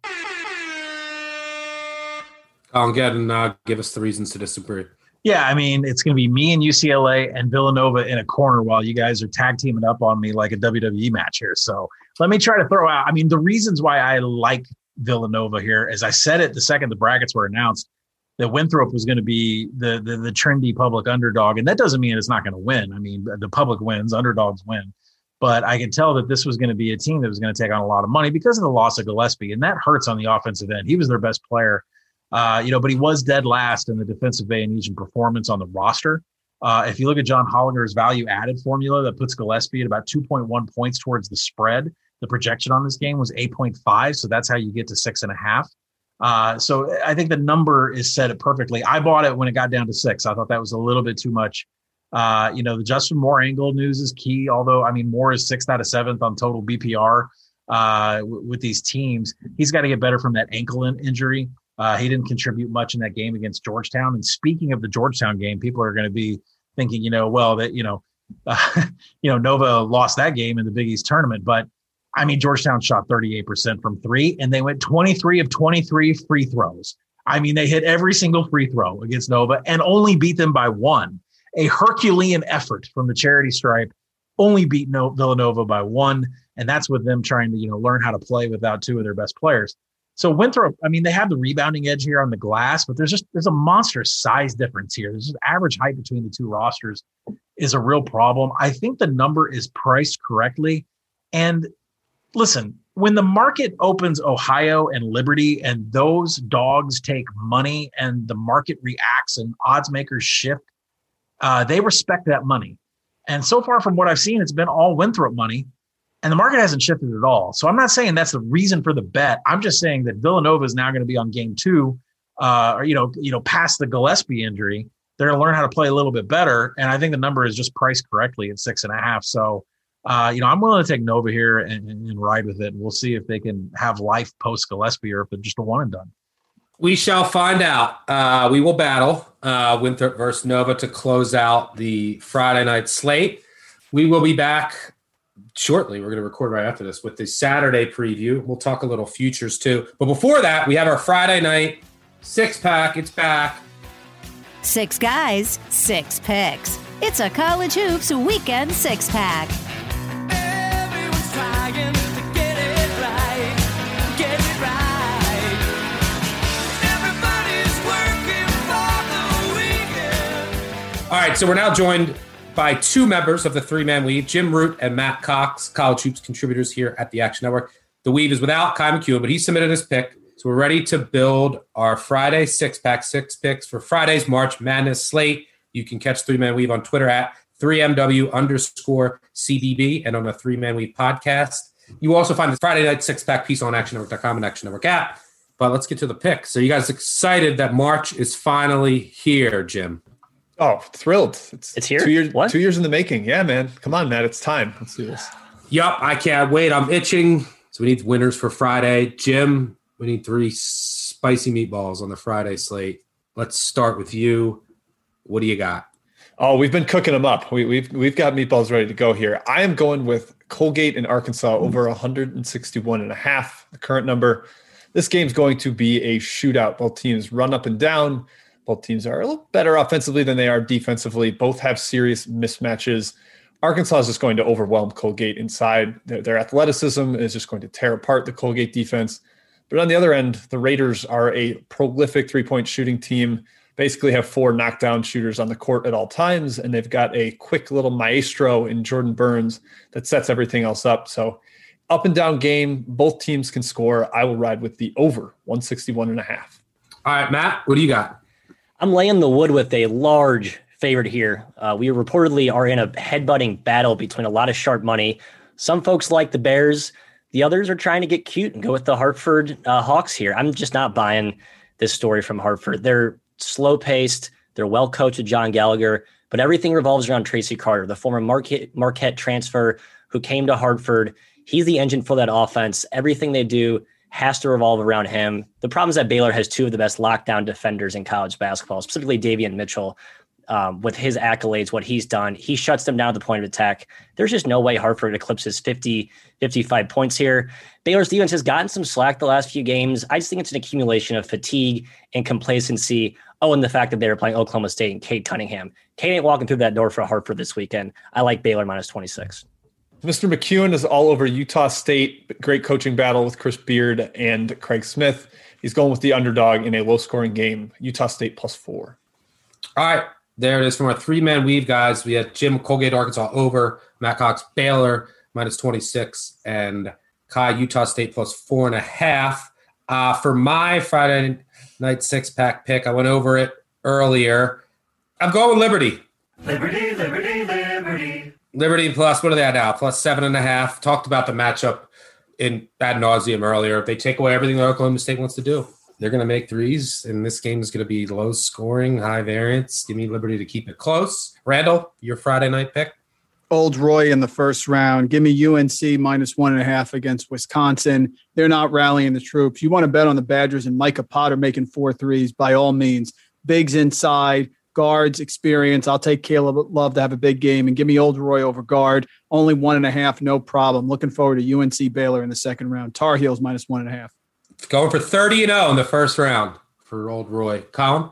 Speaker 6: I'll get and uh, give us the reasons to disagree.
Speaker 7: Yeah, I mean, it's going to be me and UCLA and Villanova in a corner while you guys are tag teaming up on me like a WWE match here. So let me try to throw out. I mean, the reasons why I like Villanova here, as I said it the second the brackets were announced, that Winthrop was going to be the, the the trendy public underdog, and that doesn't mean it's not going to win. I mean, the public wins, underdogs win. But I could tell that this was going to be a team that was going to take on a lot of money because of the loss of Gillespie, and that hurts on the offensive end. He was their best player uh, you know, but he was dead last in the defensive Bayesian performance on the roster. Uh, if you look at John Hollinger's value added formula that puts Gillespie at about 2.1 points towards the spread, the projection on this game was 8.5. So that's how you get to six and a half. Uh, so I think the number is set perfectly. I bought it when it got down to six. I thought that was a little bit too much. Uh, you know, the Justin Moore angle news is key, although, I mean, Moore is sixth out of seventh on total BPR uh, w- with these teams. He's got to get better from that ankle in- injury. Uh, he didn't contribute much in that game against Georgetown. And speaking of the Georgetown game, people are going to be thinking, you know, well, that you know, you know, Nova lost that game in the Big East tournament, but I mean, Georgetown shot 38% from three, and they went 23 of 23 free throws. I mean, they hit every single free throw against Nova and only beat them by one. A Herculean effort from the charity stripe, only beat no- Villanova by one, and that's with them trying to you know learn how to play without two of their best players. So Winthrop, I mean, they have the rebounding edge here on the glass, but there's just there's a monstrous size difference here. There's just average height between the two rosters is a real problem. I think the number is priced correctly. And listen, when the market opens Ohio and Liberty and those dogs take money and the market reacts and odds makers shift, uh, they respect that money. And so far from what I've seen, it's been all Winthrop money and the market hasn't shifted at all. So I'm not saying that's the reason for the bet. I'm just saying that Villanova is now going to be on game two, uh, or you know, you know, past the Gillespie injury. They're going to learn how to play a little bit better, and I think the number is just priced correctly at six and a half. So, uh, you know, I'm willing to take Nova here and, and ride with it. We'll see if they can have life post Gillespie or if they're just a one and done.
Speaker 6: We shall find out. Uh, we will battle uh, Winthrop versus Nova to close out the Friday night slate. We will be back shortly. We're going to record right after this with the Saturday preview. We'll talk a little futures too. But before that, we have our Friday night six pack. It's back.
Speaker 9: Six guys, six picks. It's a college hoops weekend six pack.
Speaker 6: All right, so we're now joined by two members of the three man weave, Jim Root and Matt Cox, college hoops contributors here at the Action Network. The weave is without Ky McKeon, but he submitted his pick. So we're ready to build our Friday six pack, six picks for Friday's March Madness slate. You can catch Three Man Weave on Twitter at 3MW underscore CBB and on the Three Man Weave podcast. You also find the Friday night six pack piece on actionnetwork.com and Action Network app. But let's get to the pick. So you guys excited that March is finally here, Jim?
Speaker 14: Oh, thrilled! It's,
Speaker 15: it's here.
Speaker 14: Two years,
Speaker 15: what?
Speaker 14: two years in the making. Yeah, man. Come on, Matt. It's time. Let's do this.
Speaker 6: Yup, I can't wait. I'm itching. So we need winners for Friday. Jim, we need three spicy meatballs on the Friday slate. Let's start with you. What do you got?
Speaker 14: Oh, we've been cooking them up. We, we've we've got meatballs ready to go here. I am going with Colgate in Arkansas over 161 and a half, the current number. This game's going to be a shootout. Both teams run up and down. Both teams are a little better offensively than they are defensively. Both have serious mismatches. Arkansas is just going to overwhelm Colgate inside. Their, their athleticism is just going to tear apart the Colgate defense. But on the other end, the Raiders are a prolific three point shooting team. Basically, have four knockdown shooters on the court at all times, and they've got a quick little maestro in Jordan Burns that sets everything else up. So, up and down game, both teams can score. I will ride with the over 161 and a half.
Speaker 6: All right, Matt, what do you got?
Speaker 15: I'm laying the wood with a large favorite here. Uh, we reportedly are in a headbutting battle between a lot of sharp money. Some folks like the Bears. The others are trying to get cute and go with the Hartford uh, Hawks here. I'm just not buying this story from Hartford. They're slow paced. They're well coached with John Gallagher, but everything revolves around Traci Carter, the former Marquette, Marquette transfer who came to Hartford. He's the engine for that offense. Everything they do has to revolve around him. The problem is that Baylor has two of the best lockdown defenders in college basketball, specifically Davion Mitchell. Um, with his accolades, what he's done, he shuts them down at the point of attack. There's just no way Hartford eclipses 50, 55 points here. Baylor's defense has gotten some slack the last few games. I just think it's an accumulation of fatigue and complacency. Oh, and the fact that they were playing Oklahoma State and Cade Cunningham. Cade ain't walking through that door for Hartford this weekend. I like Baylor minus 26.
Speaker 14: Mr. McKeon is all over Utah State. Great coaching battle with Chris Beard and Craig Smith. He's going with the underdog in a low scoring game. Utah State plus four.
Speaker 6: All right. There it is from our three man weave, guys. We had Jim Colgate, Arkansas over, Matt Cox, Baylor minus 26, and Ky, Utah State plus four and a half. Uh, for my Friday night six pack pick, I went over it earlier. I'm going with Liberty.
Speaker 11: Liberty, Liberty, Liberty.
Speaker 6: Plus, what are they at now? Plus seven and a half. Talked about the matchup in ad nauseum earlier. If they take away everything that Oklahoma State wants to do, they're going to make threes, and this game is going to be low scoring, high variance. Give me Liberty to keep it close. Randle, your Friday night pick?
Speaker 8: Old Roy in the first round. Give me UNC minus one and a half against Wisconsin. They're not rallying the troops. You want to bet on the Badgers and Micah Potter making four threes by all means. Bigs inside, guards experience. I'll take Caleb Love to have a big game and give me Old Roy over guard. Only one and a half, no problem. Looking forward to UNC Baylor in the second round. Tar Heels minus one and a half.
Speaker 6: Going for 30 and 0 in the first round for Old Roy. Collin?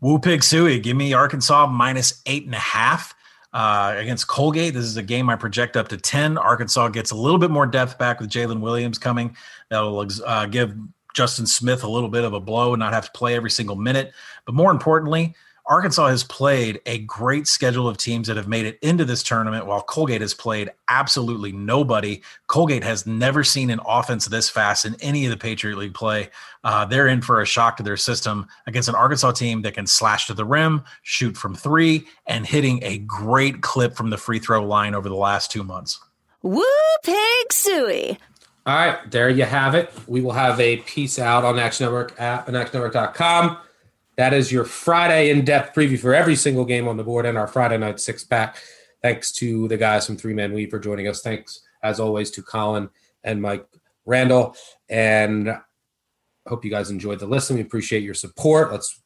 Speaker 7: Woo Pig Sooie. Give me Arkansas minus eight and a half. Uh, against Colgate. This is a game I project up to 10. Arkansas gets a little bit more depth back with Jaylin Williams coming. That'll uh, give Justin Smith a little bit of a blow and not have to play every single minute. But more importantly, Arkansas has played a great schedule of teams that have made it into this tournament, while Colgate has played absolutely nobody. Colgate has never seen an offense this fast in any of the Patriot League play. Uh, they're in for a shock to their system against an Arkansas team that can slash to the rim, shoot from three, and hitting a great clip from the free throw line over the last two months.
Speaker 9: Woo pig sooie.
Speaker 6: All right, there you have it. We will have a piece out on Action Network app and actionnetwork.com. That is your Friday in depth preview for every single game on the board and our Friday night six pack. Thanks to the guys from Three Man We for joining us. Thanks, as always, to Collin and Mike Randle. And hope you guys enjoyed the listen. We appreciate your support. Let's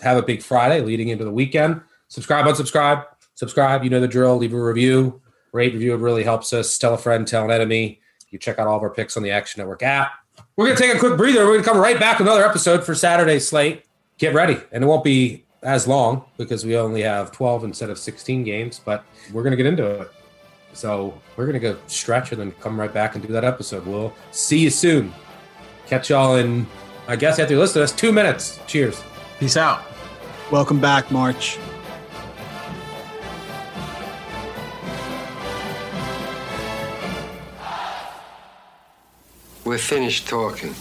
Speaker 6: have a big Friday leading into the weekend. Subscribe, unsubscribe, subscribe. You know the drill. Leave a review, rate, review. It really helps us. Tell a friend, tell an enemy. You check out all of our picks on the Action Network app. We're going to take a quick breather. We're going to come right back with another episode for Saturday's slate get ready. And it won't be as long because we only have 12 instead of 16 games, but we're going to get into it. So we're going to go stretch and then come right back and do that episode. We'll see you soon. Catch y'all in, I guess, after you listen to this, two minutes. Cheers.
Speaker 7: Peace out.
Speaker 8: Welcome back, March.
Speaker 16: We're finished talking.